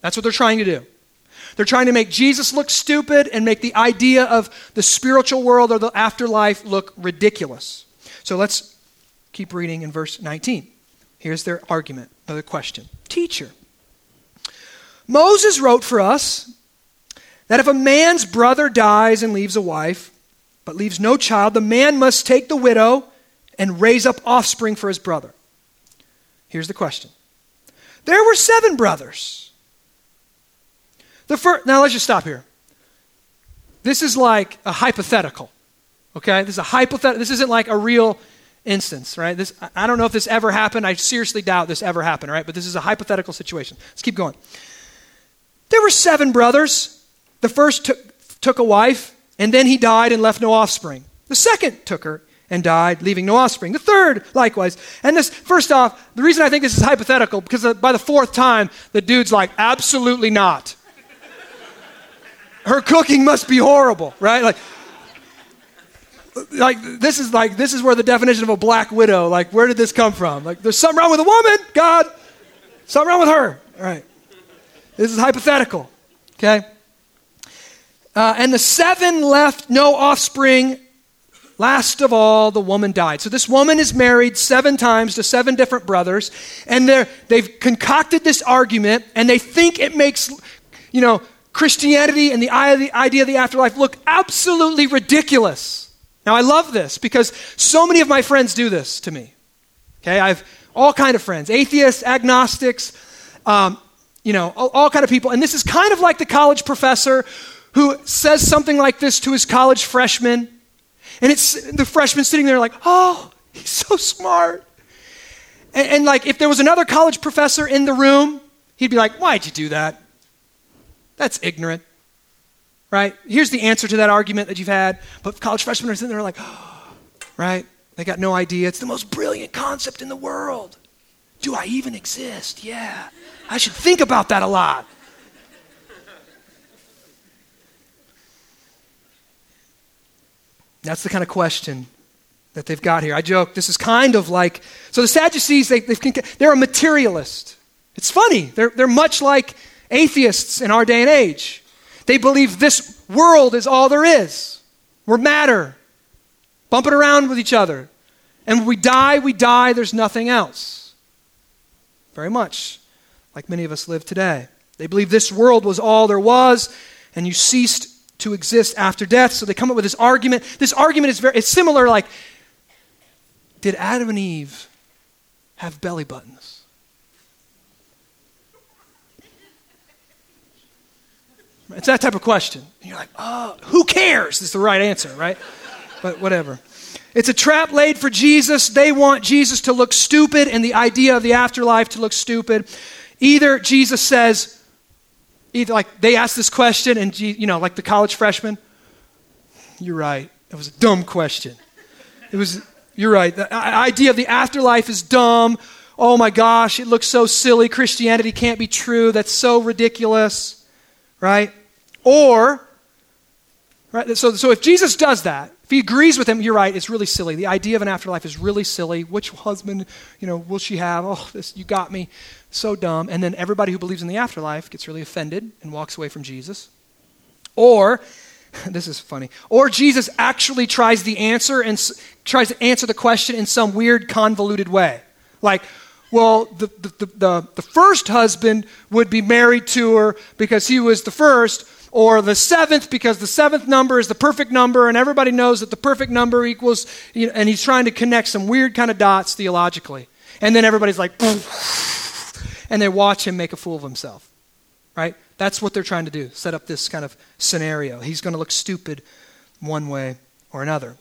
That's what they're trying to do. They're trying to make Jesus look stupid and make the idea of the spiritual world or the afterlife look ridiculous. So let's keep reading in verse 19. Here's their argument, another question. Teacher, Moses wrote for us that if a man's brother dies and leaves a wife, but leaves no child, the man must take the widow and raise up offspring for his brother. Here's the question There were seven brothers. The first, now let's just stop here. This is like a hypothetical. Okay? This is a hypothetical. This isn't like a real instance, right? This, I don't know if this ever happened. I seriously doubt this ever happened, right? But this is a hypothetical situation. Let's keep going. There were seven brothers. The first took, took a wife, and then he died and left no offspring. The second took her and died, leaving no offspring. The third, likewise. And this, first off, the reason I think this is hypothetical, because by the fourth time, the dude's like, absolutely not. Her cooking must be horrible, right? Like, like this is like this is where the definition of a black widow like where did this come from like there's something wrong with a woman god something wrong with her all right this is hypothetical okay uh, and the seven left no offspring last of all the woman died so this woman is married seven times to seven different brothers and they've concocted this argument and they think it makes you know christianity and the idea of the afterlife look absolutely ridiculous now I love this because so many of my friends do this to me. Okay, I have all kind of friends, atheists, agnostics, um, you know, all, all kind of people. And this is kind of like the college professor who says something like this to his college freshman, and it's the freshman sitting there like, "Oh, he's so smart." And, and like, if there was another college professor in the room, he'd be like, "Why'd you do that? That's ignorant." right? Here's the answer to that argument that you've had. But college freshmen are sitting there like, oh, right? They got no idea. It's the most brilliant concept in the world. Do I even exist? Yeah. I should think about that a lot. That's the kind of question that they've got here. I joke, this is kind of like so the Sadducees, they, they're a materialist. It's funny, they're, they're much like atheists in our day and age. They believe this world is all there is. We're matter, bumping around with each other. And when we die, we die, there's nothing else. Very much like many of us live today. They believe this world was all there was, and you ceased to exist after death. So they come up with this argument. This argument is very it's similar like did Adam and Eve have belly buttons? It's that type of question. And you're like, oh, who cares? Is the right answer, right? But whatever. It's a trap laid for Jesus. They want Jesus to look stupid and the idea of the afterlife to look stupid. Either Jesus says, either like they ask this question and, you know, like the college freshman, you're right. It was a dumb question. It was, you're right. The uh, idea of the afterlife is dumb. Oh my gosh, it looks so silly. Christianity can't be true. That's so ridiculous, right? Or, right, so, so if Jesus does that, if he agrees with him, you're right, it's really silly. The idea of an afterlife is really silly. Which husband, you know, will she have? Oh, this, you got me. So dumb. And then everybody who believes in the afterlife gets really offended and walks away from Jesus. Or, this is funny, or Jesus actually tries the answer and tries to answer the question in some weird, convoluted way. Like, well, the, the, the, the, first husband would be married to her because he was the first, or the seventh because the seventh number is the perfect number and everybody knows that the perfect number equals you know, and he's trying to connect some weird kind of dots theologically. And then everybody's like and they watch him make a fool of himself right? That's what they're trying to do set up this kind of scenario. He's going to look stupid one way or another.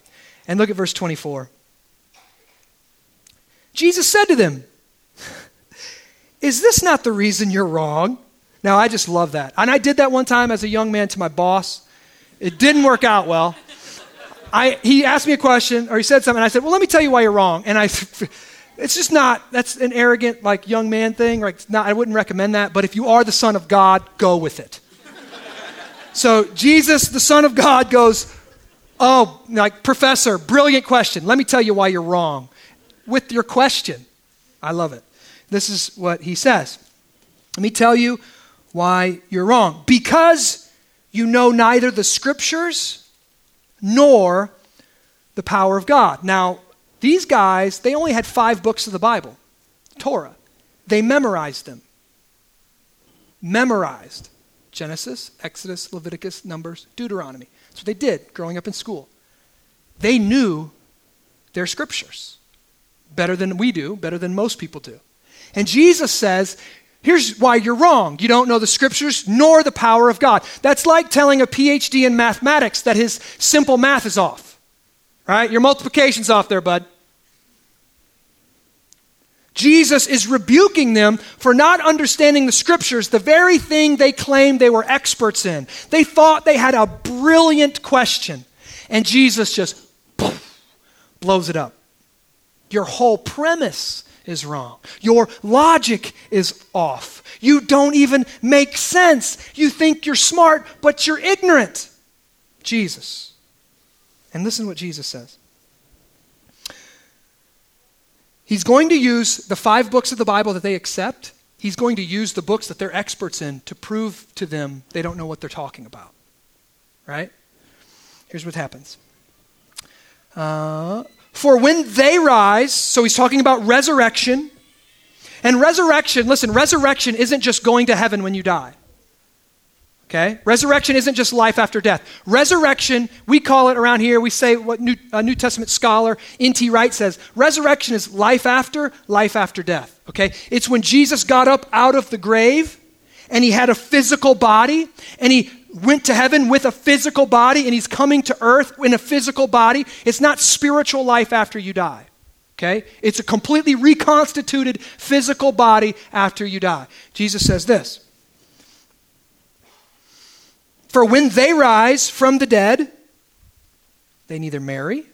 And look at verse 24 jesus said to them is this not the reason you're wrong now, I just love that. And I did that one time as a young man to my boss. It didn't work out well. I, he asked me a question, or he said something, and I said, Well, let me tell you why you're wrong. And I, it's just not, that's an arrogant, like, young man thing. Like, not, I wouldn't recommend that. But if you are the Son of God, go with it. so, Jesus, the Son of God, goes, Oh, like, Professor, brilliant question. Let me tell you why you're wrong with your question. I love it. This is what he says. Let me tell you why you're wrong. Because you know neither the scriptures nor the power of God. Now, these guys, they only had five books of the Bible Torah. They memorized them. Memorized Genesis, Exodus, Leviticus, Numbers, Deuteronomy. That's what they did growing up in school. They knew their scriptures better than we do, better than most people do. And Jesus says, Here's why you're wrong. You don't know the scriptures nor the power of God. That's like telling a PhD in mathematics that his simple math is off. Right? Your multiplication's off there, bud. Jesus is rebuking them for not understanding the scriptures, the very thing they claimed they were experts in. They thought they had a brilliant question, and Jesus just poof, blows it up. Your whole premise is wrong. Your logic is off. You don't even make sense. You think you're smart, but you're ignorant. Jesus. And listen to what Jesus says. He's going to use the five books of the Bible that they accept. He's going to use the books that they're experts in to prove to them they don't know what they're talking about. Right? Here's what happens. Uh, for when they rise, so he's talking about resurrection. And resurrection, listen, resurrection isn't just going to heaven when you die. Okay? Resurrection isn't just life after death. Resurrection, we call it around here, we say what New, a New Testament scholar, N.T. Wright says resurrection is life after, life after death. Okay? It's when Jesus got up out of the grave and he had a physical body and he went to heaven with a physical body and he's coming to earth in a physical body. It's not spiritual life after you die. Okay? It's a completely reconstituted physical body after you die. Jesus says this For when they rise from the dead, they neither marry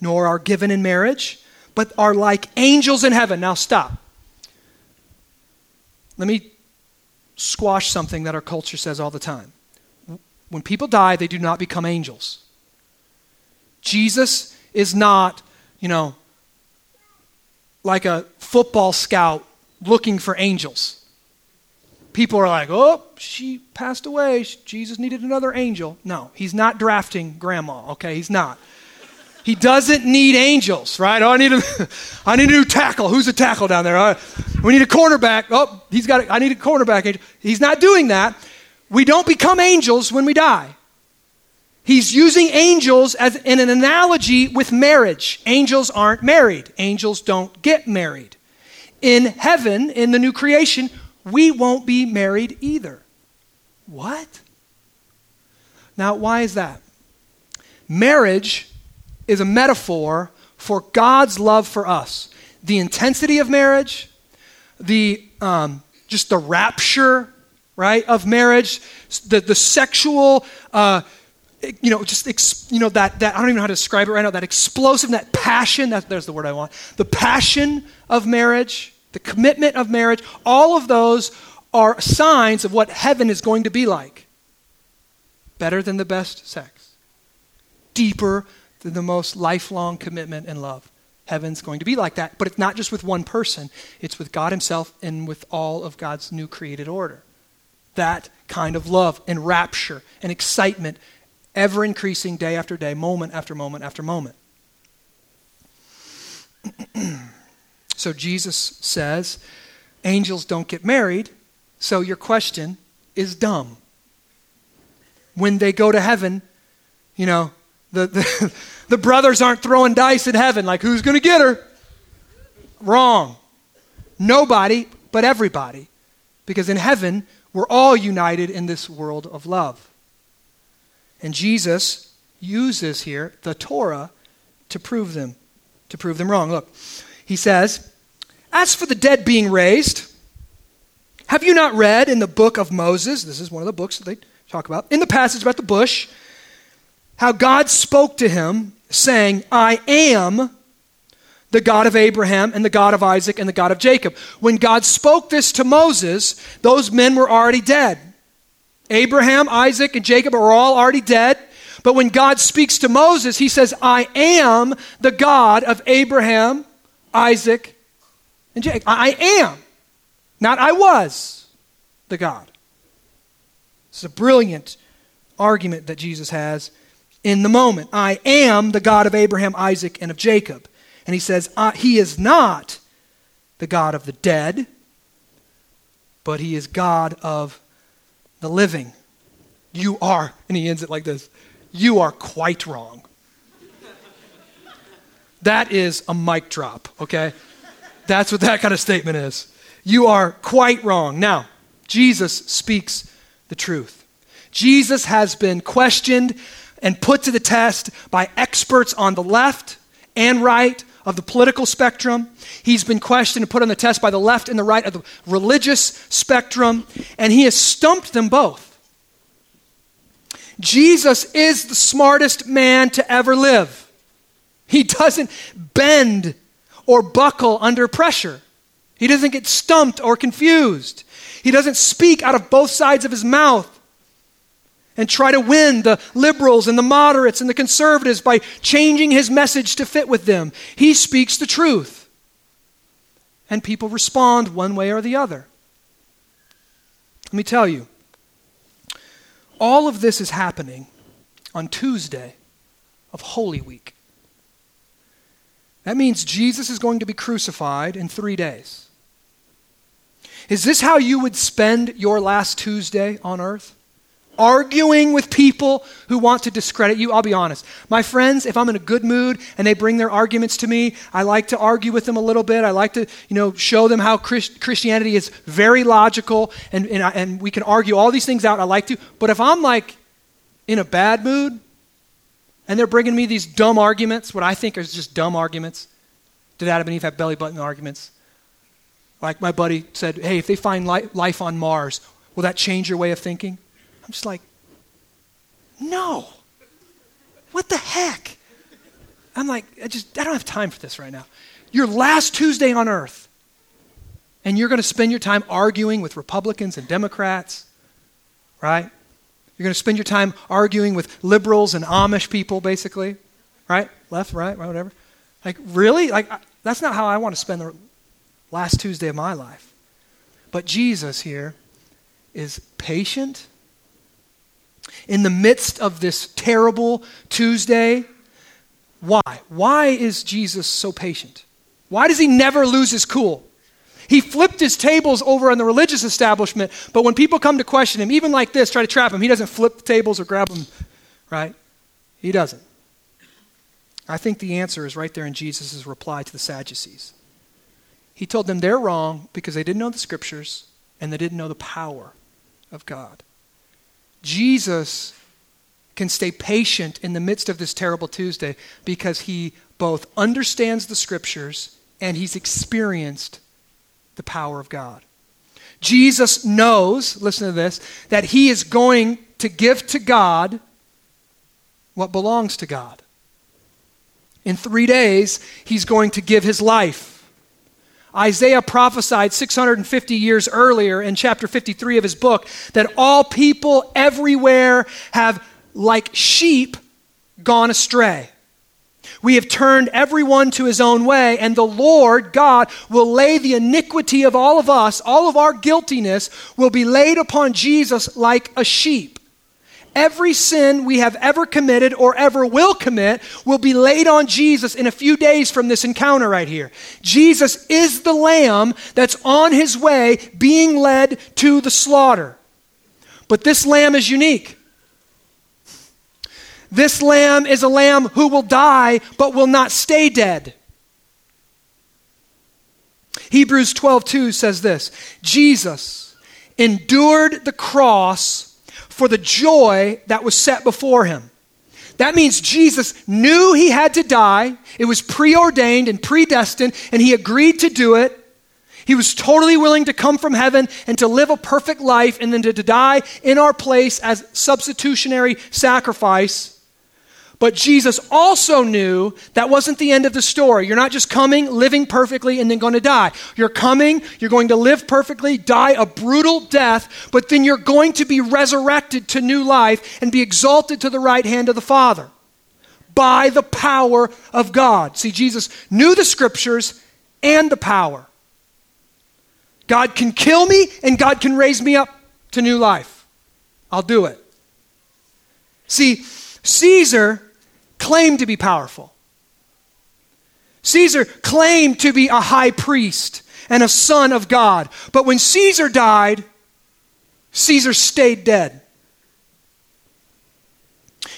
nor are given in marriage, but are like angels in heaven. Now stop. Let me squash something that our culture says all the time. When people die, they do not become angels. Jesus is not, you know, like a football scout looking for angels. People are like, oh, she passed away. Jesus needed another angel. No, he's not drafting grandma, okay? He's not. He doesn't need angels, right? Oh, I need a, I need a new tackle. Who's a tackle down there? Right. We need a cornerback. Oh, he's got. A, I need a cornerback. He's not doing that. We don't become angels when we die. He's using angels as in an analogy with marriage. Angels aren't married. Angels don't get married. In heaven, in the new creation, we won't be married either. What? Now, why is that? Marriage is a metaphor for God's love for us. The intensity of marriage, the um, just the rapture, right, of marriage, the the sexual, uh, you know, just ex, you know that that I don't even know how to describe it right now. That explosive, that passion. That, there's the word I want. The passion of marriage, the commitment of marriage. All of those are signs of what heaven is going to be like. Better than the best sex, deeper the most lifelong commitment and love. Heaven's going to be like that, but it's not just with one person, it's with God Himself and with all of God's new created order. That kind of love and rapture and excitement, ever increasing day after day, moment after moment after moment. so Jesus says, angels don't get married, so your question is dumb. When they go to heaven, you know, the, the, the brothers aren't throwing dice in heaven like, who's going to get her? Wrong. Nobody, but everybody. Because in heaven, we're all united in this world of love. And Jesus uses here the Torah to prove them, to prove them wrong. Look, he says, As for the dead being raised, have you not read in the book of Moses? This is one of the books that they talk about. In the passage about the bush, how God spoke to him, saying, I am the God of Abraham and the God of Isaac and the God of Jacob. When God spoke this to Moses, those men were already dead. Abraham, Isaac, and Jacob are all already dead. But when God speaks to Moses, he says, I am the God of Abraham, Isaac, and Jacob. I am. Not I was the God. It's a brilliant argument that Jesus has in the moment. I am the God of Abraham, Isaac, and of Jacob. And he says, He is not the God of the dead, but He is God of the living. You are, and he ends it like this you are quite wrong. That is a mic drop, okay? That's what that kind of statement is. You are quite wrong. Now, Jesus speaks the truth. Jesus has been questioned and put to the test by experts on the left and right, of the political spectrum. He's been questioned and put on the test by the left and the right of the religious spectrum, and he has stumped them both. Jesus is the smartest man to ever live. He doesn't bend or buckle under pressure. He doesn't get stumped or confused. He doesn't speak out of both sides of his mouth and try to win the liberals and the moderates and the conservatives by changing his message to fit with them. He speaks the truth. And people respond one way or the other. Let me tell you, all of this is happening on Tuesday of Holy Week. That means Jesus is going to be crucified in three days. Is this how you would spend your last Tuesday on earth? Arguing with people who want to discredit you. I'll be honest. My friends, if I'm in a good mood and they bring their arguments to me, I like to argue with them a little bit. I like to, you know, show them how Christ- Christianity is very logical and, and, I, and we can argue all these things out. I like to. But if I'm like in a bad mood and they're bringing me these dumb arguments, what I think is just dumb arguments, did Adam and Eve have belly button arguments? Like my buddy said, hey, if they find li- life on Mars, will that change your way of thinking? I'm just like, no. What the heck? I'm like, I just, I don't have time for this right now. Your last Tuesday on earth, and you're going to spend your time arguing with Republicans and Democrats, right? You're going to spend your time arguing with liberals and Amish people, basically, right? Left, right, right, whatever. Like, really? Like, that's not how I want to spend the last Tuesday of my life. But Jesus here is patient in the midst of this terrible Tuesday. Why? Why is Jesus so patient? Why does he never lose his cool? He flipped his tables over on the religious establishment, but when people come to question him, even like this, try to trap him, he doesn't flip the tables or grab them, right? He doesn't. I think the answer is right there in Jesus' reply to the Sadducees. He told them they're wrong because they didn't know the scriptures and they didn't know the power of God. Jesus can stay patient in the midst of this terrible Tuesday because he both understands the scriptures and he's experienced the power of God. Jesus knows, listen to this, that he is going to give to God what belongs to God. In three days, he's going to give his life. Isaiah prophesied 650 years earlier in chapter 53 of his book that all people everywhere have, like sheep, gone astray. We have turned everyone to his own way, and the Lord God will lay the iniquity of all of us, all of our guiltiness, will be laid upon Jesus like a sheep. Every sin we have ever committed or ever will commit will be laid on Jesus in a few days from this encounter right here. Jesus is the lamb that's on his way being led to the slaughter. But this lamb is unique. This lamb is a lamb who will die but will not stay dead. Hebrews 12:2 says this, Jesus endured the cross for the joy that was set before him. That means Jesus knew he had to die. It was preordained and predestined, and he agreed to do it. He was totally willing to come from heaven and to live a perfect life and then to, die in our place as substitutionary sacrifice. But Jesus also knew that wasn't the end of the story. You're not just coming, living perfectly, and then going to die. You're coming, you're going to live perfectly, die a brutal death, but then you're going to be resurrected to new life and be exalted to the right hand of the Father by the power of God. See, Jesus knew the scriptures and the power. God can kill me and God can raise me up to new life. I'll do it. See, Caesar claimed to be powerful. Caesar claimed to be a high priest and a son of God. But when Caesar died, Caesar stayed dead.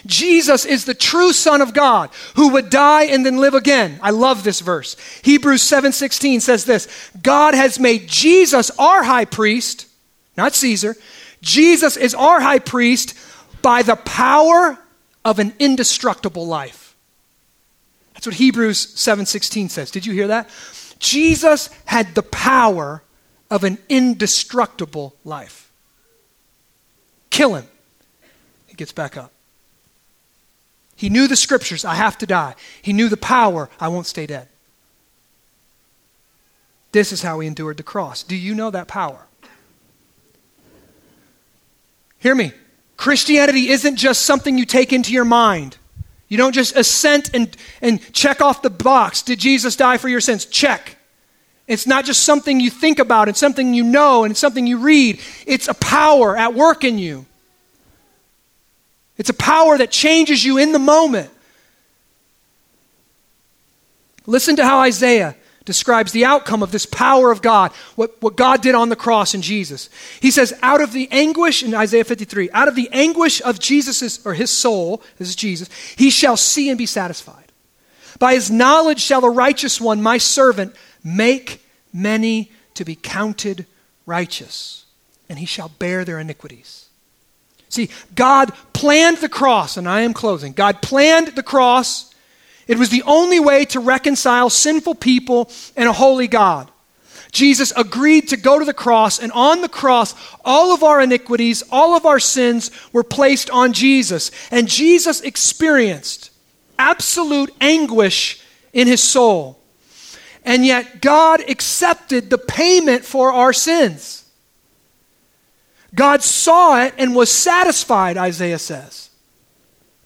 Jesus is the true son of God who would die and then live again. I love this verse. Hebrews 7:16 says this, God has made Jesus our high priest, not Caesar. Jesus is our high priest by the power of an indestructible life. That's what Hebrews 7:16 says. Did you hear that? Jesus had the power of an indestructible life. Kill him. He gets back up. He knew the scriptures, I have to die. He knew the power, I won't stay dead. This is how he endured the cross. Do you know that power? Hear me. Christianity isn't just something you take into your mind. You don't just assent and, and check off the box. Did Jesus die for your sins? Check. It's not just something you think about, it's something you know, and it's something you read. It's a power at work in you. It's a power that changes you in the moment. Listen to how Isaiah describes the outcome of this power of God, what, what God did on the cross in Jesus. He says, out of the anguish, in Isaiah 53, out of the anguish of Jesus' or his soul, this is Jesus, he shall see and be satisfied. By his knowledge shall the righteous one, my servant, make many to be counted righteous, and he shall bear their iniquities. See, God planned the cross, and I am closing. God planned the cross it was the only way to reconcile sinful people and a holy God. Jesus agreed to go to the cross, and on the cross, all of our iniquities, all of our sins were placed on Jesus. And Jesus experienced absolute anguish in his soul. And yet, God accepted the payment for our sins. God saw it and was satisfied, Isaiah says.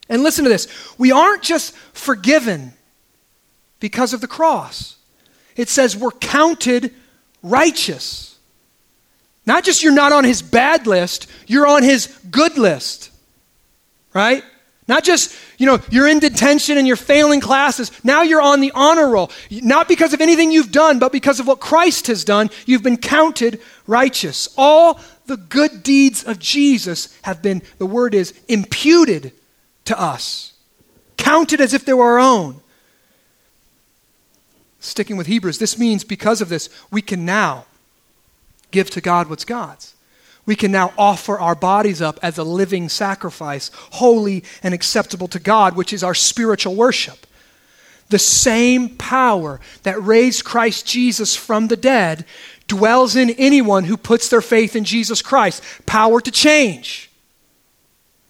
And listen to this we aren't just forgiven because of the cross, it says we're counted righteous. Not just you're not on his bad list, you're on his good list. Right? Not just, you know, you're in detention and you're failing classes. Now you're on the honor roll. Not because of anything you've done, but because of what Christ has done. You've been counted righteous. All the good deeds of Jesus have been, the word is, imputed to us, counted as if they were our own. Sticking with Hebrews, this means because of this, we can now give to God what's God's. We can now offer our bodies up as a living sacrifice, holy and acceptable to God, which is our spiritual worship. The same power that raised Christ Jesus from the dead dwells in anyone who puts their faith in Jesus Christ. Power to change,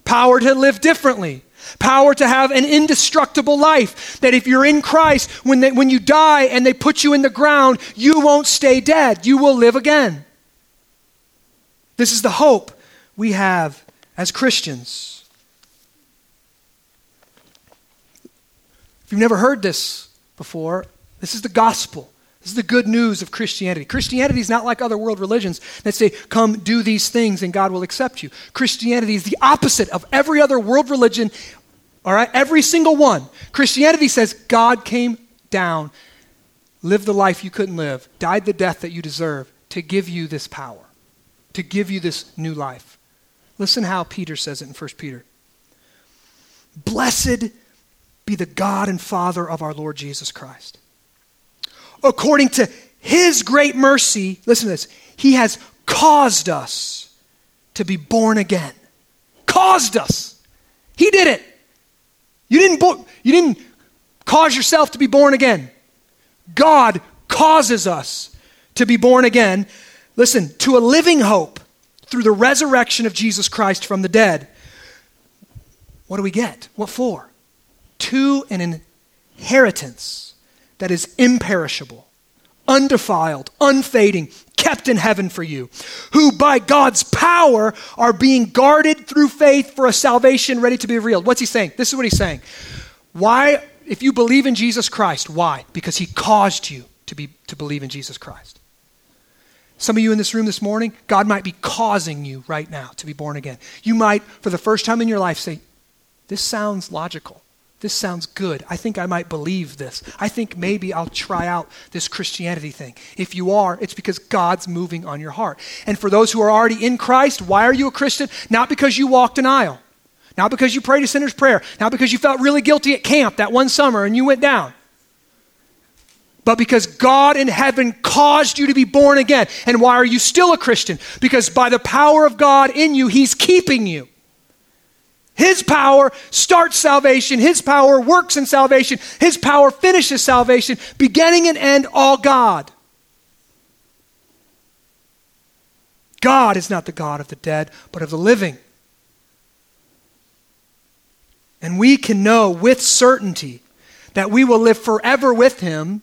power to live differently, Power to have an indestructible life. That if you're in Christ, when, they, when you die and they put you in the ground, you won't stay dead. You will live again. This is the hope we have as Christians. If you've never heard this before, this is the gospel. This is the good news of Christianity. Christianity is not like other world religions that say, come do these things and God will accept you. Christianity is the opposite of every other world religion all right? Every single one. Christianity says God came down, lived the life you couldn't live, died the death that you deserve to give you this power, to give you this new life. Listen how Peter says it in 1 Peter. Blessed be the God and Father of our Lord Jesus Christ. According to his great mercy, listen to this, he has caused us to be born again. Caused us. He did it. You didn't, bo- you didn't cause yourself to be born again. God causes us to be born again. Listen, to a living hope through the resurrection of Jesus Christ from the dead. What do we get? What for? To an inheritance that is imperishable, undefiled, unfading, kept in heaven for you, who by God's power are being guarded through faith for a salvation ready to be revealed. What's he saying? This is what he's saying. Why, if you believe in Jesus Christ, why? Because he caused you to, be, to believe in Jesus Christ. Some of you in this room this morning, God might be causing you right now to be born again. You might, for the first time in your life, say, This sounds logical. This sounds good. I think I might believe this. I think maybe I'll try out this Christianity thing. If you are, it's because God's moving on your heart. And for those who are already in Christ, why are you a Christian? Not because you walked an aisle, not because you prayed a sinner's prayer, not because you felt really guilty at camp that one summer and you went down, but because God in heaven caused you to be born again. And why are you still a Christian? Because by the power of God in you, He's keeping you. His power starts salvation. His power works in salvation. His power finishes salvation. Beginning and end, all God. God is not the God of the dead, but of the living. And we can know with certainty that we will live forever with Him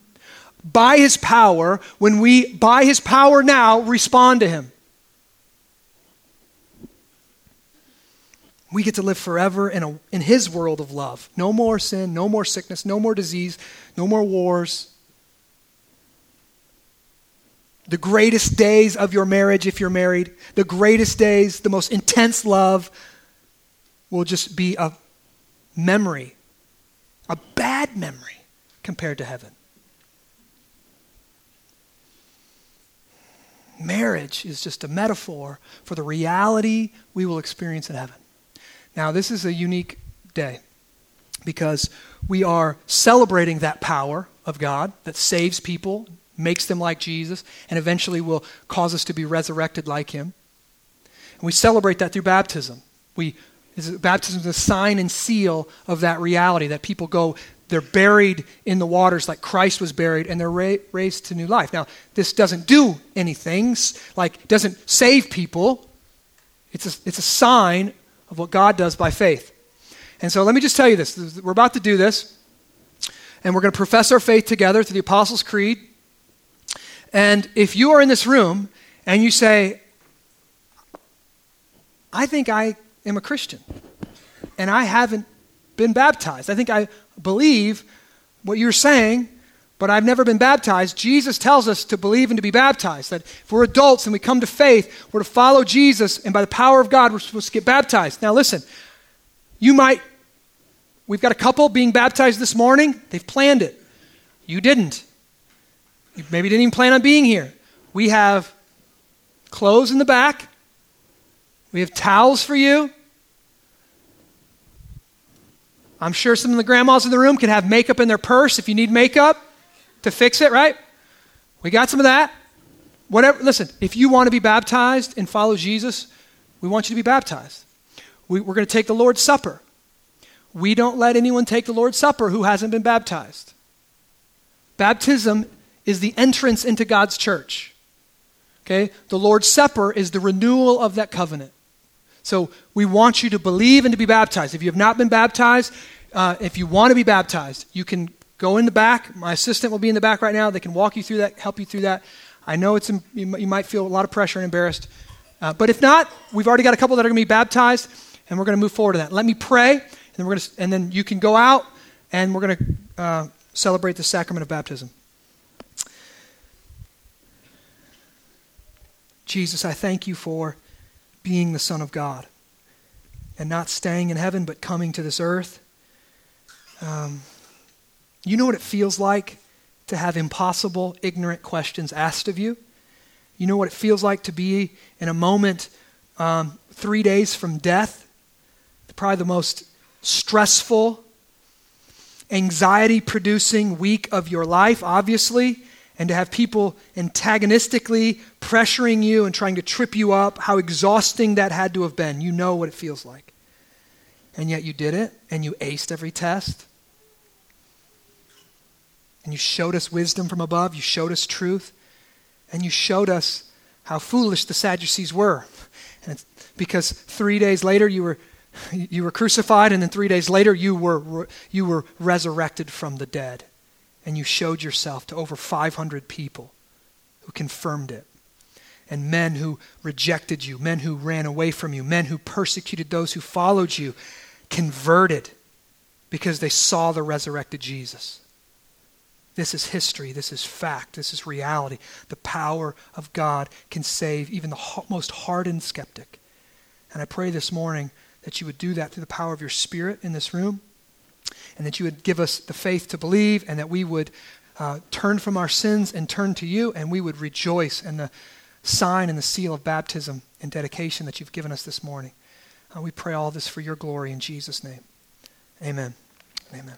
by His power when we, by His power now, respond to Him. We get to live forever in, a, in His world of love. No more sin, no more sickness, no more disease, no more wars. The greatest days of your marriage, if you're married, the greatest days, the most intense love, will just be a memory, a bad memory compared to heaven. Marriage is just a metaphor for the reality we will experience in heaven. Now, this is a unique day because we are celebrating that power of God that saves people, makes them like Jesus, and eventually will cause us to be resurrected like Him. And we celebrate that through baptism. We, baptism is a sign and seal of that reality that people go, they're buried in the waters like Christ was buried, and they're ra- raised to new life. Now, this doesn't do anything, like, doesn't save people. It's a, it's a sign of what God does by faith. And so let me just tell you this. We're about to do this, and we're going to profess our faith together through the Apostles' Creed. And if you are in this room and you say, I think I am a Christian, and I haven't been baptized, I think I believe what you're saying, but I've never been baptized. Jesus tells us to believe and to be baptized. That if we're adults and we come to faith, we're to follow Jesus, and by the power of God, we're supposed to get baptized. Now, listen, you might, we've got a couple being baptized this morning. They've planned it. You didn't. You maybe didn't even plan on being here. We have clothes in the back, we have towels for you. I'm sure some of the grandmas in the room can have makeup in their purse if you need makeup to fix it, right? We got some of that. Whatever. Listen, if you want to be baptized and follow Jesus, we want you to be baptized. We, we're going to take the Lord's Supper. We don't let anyone take the Lord's Supper who hasn't been baptized. Baptism is the entrance into God's church. Okay? The Lord's Supper is the renewal of that covenant. So we want you to believe and to be baptized. If you have not been baptized, uh, if you want to be baptized, you can Go in the back. My assistant will be in the back right now. They can walk you through that, help you through that. I know it's you might feel a lot of pressure and embarrassed. Uh, but if not, we've already got a couple that are going to be baptized, and we're going to move forward to that. Let me pray, and then, we're going to, and then you can go out, and we're going to uh, celebrate the sacrament of baptism. Jesus, I thank you for being the Son of God and not staying in heaven, but coming to this earth. Um, you know what it feels like to have impossible, ignorant questions asked of you? You know what it feels like to be in a moment um, three days from death? Probably the most stressful, anxiety producing week of your life, obviously, and to have people antagonistically pressuring you and trying to trip you up, how exhausting that had to have been. You know what it feels like. And yet you did it, and you aced every test and you showed us wisdom from above. You showed us truth. And you showed us how foolish the Sadducees were. And because three days later you were, you were crucified, and then three days later you were, you were resurrected from the dead. And you showed yourself to over 500 people who confirmed it. And men who rejected you, men who ran away from you, men who persecuted those who followed you, converted because they saw the resurrected Jesus. This is history. This is fact. This is reality. The power of God can save even the most hardened skeptic. And I pray this morning that you would do that through the power of your Spirit in this room, and that you would give us the faith to believe, and that we would uh, turn from our sins and turn to you, and we would rejoice in the sign and the seal of baptism and dedication that you've given us this morning. Uh, we pray all this for your glory in Jesus' name. Amen. Amen.